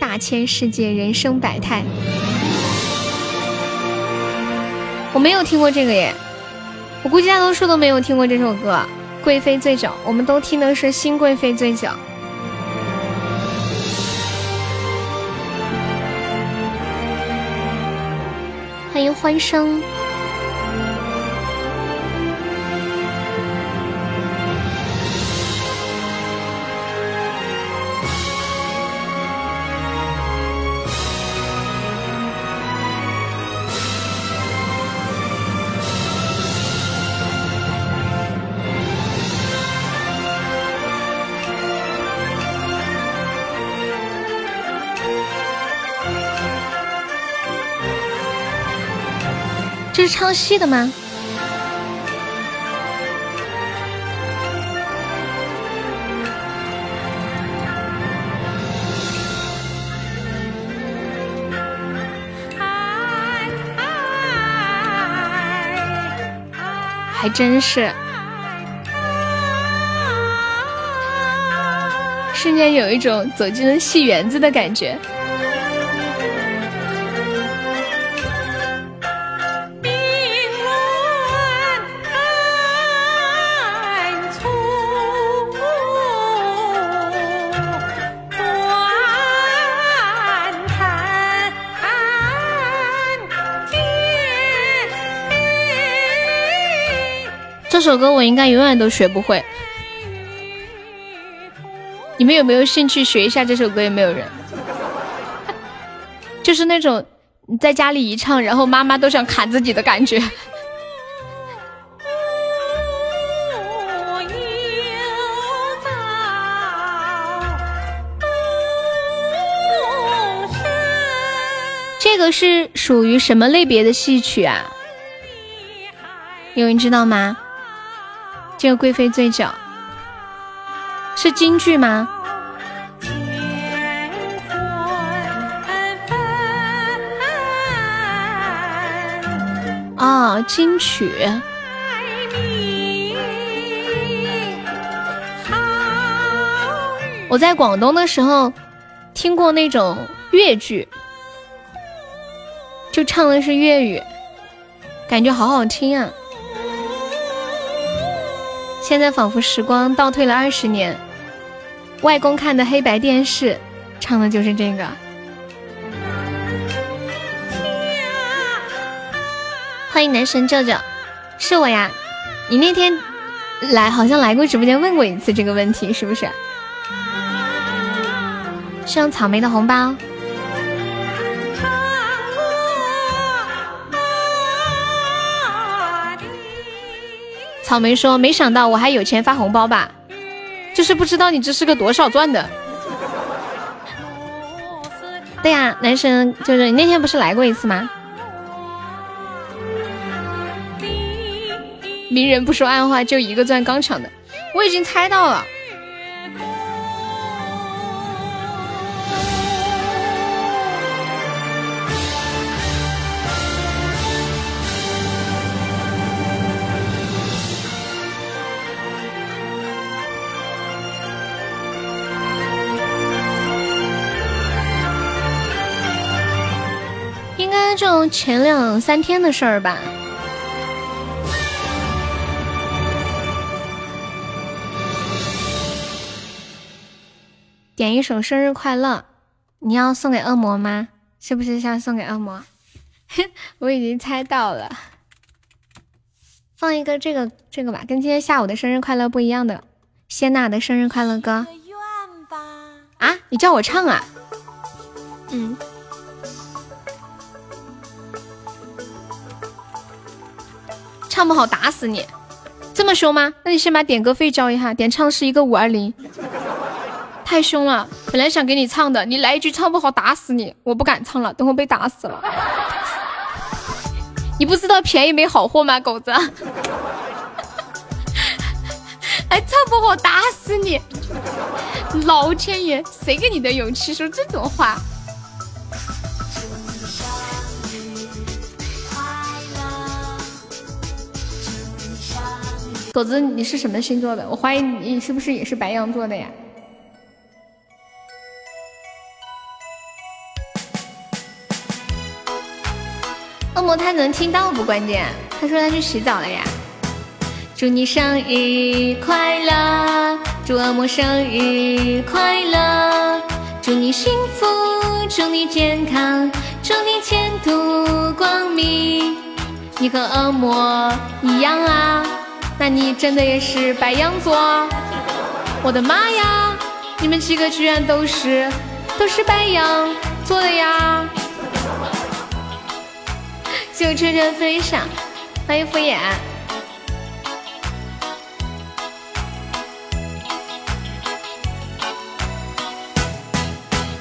Speaker 1: 大千世界，人生百态。我没有听过这个耶，我估计大多数都没有听过这首歌《贵妃醉酒》，我们都听的是《新贵妃醉酒》。欢迎欢声。是唱戏的吗？还真是，瞬间有一种走进了戏园子的感觉。首歌我应该永远都学不会，你们有没有兴趣学一下这首歌？有没有人？就是那种你在家里一唱，然后妈妈都想砍自己的感觉。这个是属于什么类别的戏曲啊？有人知道吗？这个贵妃醉酒是京剧吗？啊，金曲。我在广东的时候听过那种粤剧，就唱的是粤语，感觉好好听啊！现在仿佛时光倒退了二十年，外公看的黑白电视，唱的就是这个。欢迎男神舅舅，是我呀！你那天来好像来过直播间问过一次这个问题，是不是？送草莓的红包。草莓说：“没想到我还有钱发红包吧？就是不知道你这是个多少钻的。”对呀，男神就是你那天不是来过一次吗？明人不说暗话，就一个钻刚抢的，我已经猜到了。该就前两三天的事儿吧。点一首生日快乐，你要送给恶魔吗？是不是要送给恶魔？我已经猜到了，放一个这个这个吧，跟今天下午的生日快乐不一样的，谢娜的生日快乐歌。啊，你叫我唱啊？嗯。唱不好打死你，这么凶吗？那你先把点歌费交一下，点唱是一个五二零，太凶了。本来想给你唱的，你来一句唱不好打死你，我不敢唱了，等会被打死了。你不知道便宜没好货吗，狗子？哎，唱不好打死你！老天爷，谁给你的勇气说这种话？狗子，你是什么星座的？我怀疑你是不是也是白羊座的呀？恶魔他能听到不？关键他说他去洗澡了呀。祝你生日快乐，祝恶魔生日快乐，祝你幸福，祝你健康，祝你前途光明。你和恶魔一样啊。那你真的也是白羊座？我的妈呀！你们几个居然都是都是白羊座的呀！就车车飞上，欢迎敷衍。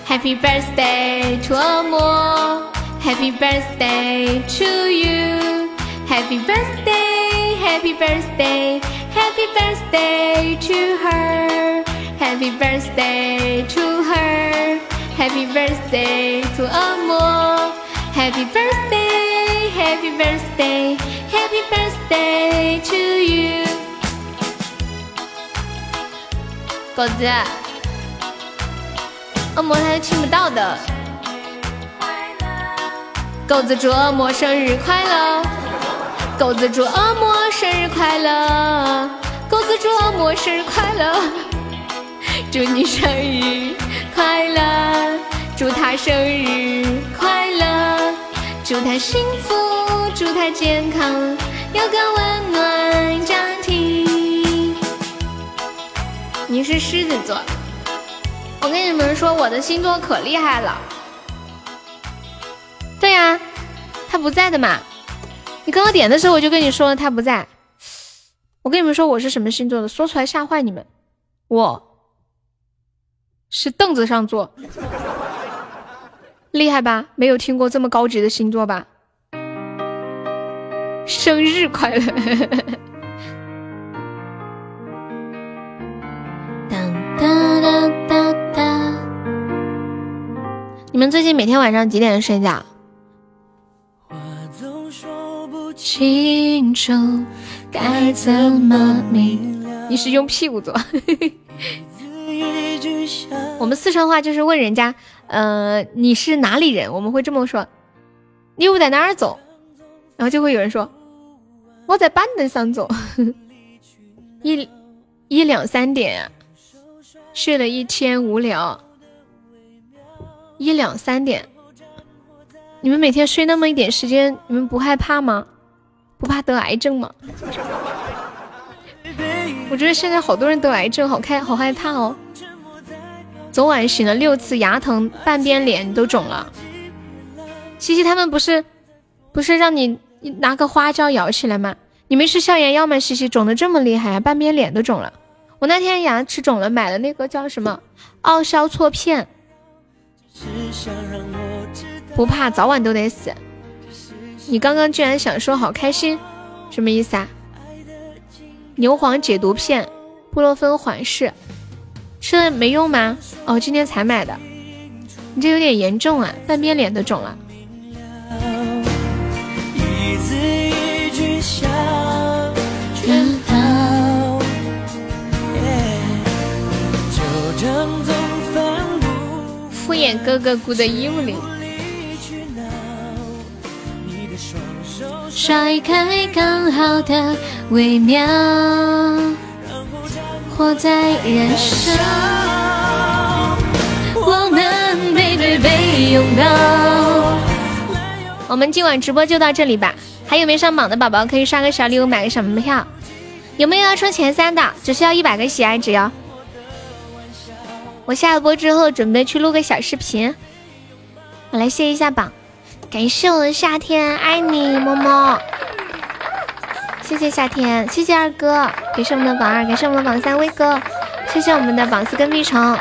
Speaker 1: Happy birthday to 恶魔，Happy birthday to you，Happy birthday。Happy birthday, happy birthday to her. Happy birthday to her. Happy birthday to Amo. Happy birthday, happy birthday, happy birthday to you. 狗子，恶魔他是听不到的。狗子祝恶魔生日快乐。 狗子祝恶魔生日快乐，狗子祝恶魔生日快乐，祝你生日快乐，祝他生日快乐，祝他幸福，祝他健康，有个温暖家庭。你是狮子座，我跟你们说，我的星座可厉害了。对呀，他不在的嘛。你刚刚点的时候我就跟你说了他不在，我跟你们说我是什么星座的，说出来吓坏你们。我是凳子上坐，厉害吧？没有听过这么高级的星座吧？生日快乐！你们最近每天晚上几点睡觉？清楚该怎么明了。你是用屁股坐。我们四川话就是问人家，呃，你是哪里人？我们会这么说，你又在哪儿走？然后就会有人说我在板凳上坐。一一两三点睡了一天无聊。一两三点，你们每天睡那么一点时间，你们不害怕吗？不怕得癌症吗？我觉得现在好多人得癌症，好开好害怕哦。昨晚醒了六次，牙疼，半边脸都肿了。西西他们不是不是让你拿个花椒咬起来吗？你没吃消炎药吗？西西肿的这么厉害，半边脸都肿了。我那天牙齿肿了，买了那个叫什么奥硝唑片。不怕，早晚都得死。你刚刚居然想说好开心，什么意思啊？牛黄解毒片，布洛芬缓释，吃了没用吗？哦，今天才买的。你这有点严重啊，半边脸都肿了。敷衍哥哥鼓的甩开刚好的微妙，活在燃烧。我们背对背拥抱。我们今晚直播就到这里吧。还有没上榜的宝宝可以刷个小礼物，买个小门票。有没有要冲前三的？只需要一百个喜爱值哟。我下了播之后准备去录个小视频。我来卸一下榜。感谢我的夏天，爱你，么么。谢谢夏天，谢谢二哥，感谢我们的榜二，感谢我们的榜三威哥，谢谢我们的榜四跟屁虫，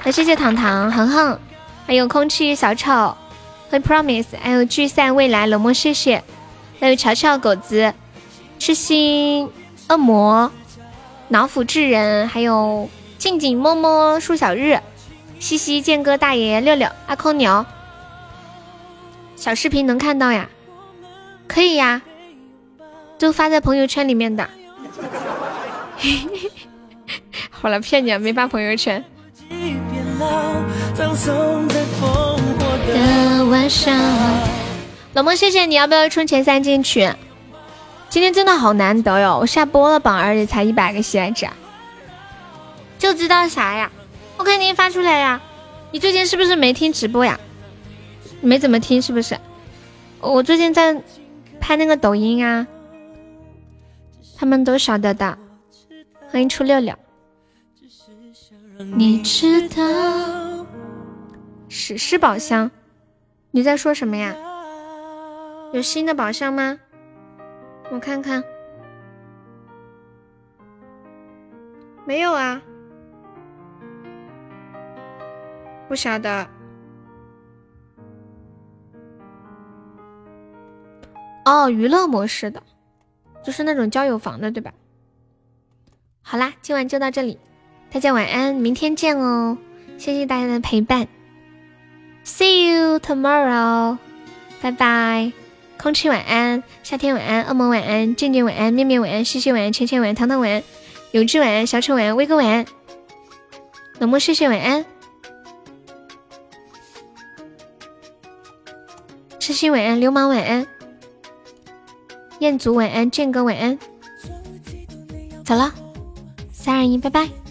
Speaker 1: 还谢谢糖糖、恒恒，还有空气小丑和 Promise，还有聚散未来冷漠，谢谢，还有乔乔狗子、痴心恶魔、脑斧智人，还有静静么么树小日、西西剑哥大爷六六阿空牛。小视频能看到呀，可以呀，就发在朋友圈里面的。好了，骗你啊，没发朋友圈。老孟，谢谢你，要不要冲前三进去？今天真的好难得哟，我下播了榜而且才一百个喜爱值，就知道啥呀？我肯定发出来呀。你最近是不是没听直播呀？没怎么听是不是？我最近在拍那个抖音啊，他们都晓得的。欢迎初六六。你知道？史诗宝箱？你在说什么呀？有新的宝箱吗？我看看。没有啊。不晓得。哦，娱乐模式的，就是那种交友房的，对吧？好啦，今晚就到这里，大家晚安，明天见哦！谢谢大家的陪伴，See you tomorrow，拜拜！空气晚安，夏天晚安，恶魔晚安，静静晚安，面面晚安，西西晚安，芊芊晚安，糖糖晚安，有志晚安，小丑晚安，威哥晚安，冷漠谢谢晚安，痴心晚安，流氓晚安。彦祖晚安，建哥晚安，走了，三二一，拜拜。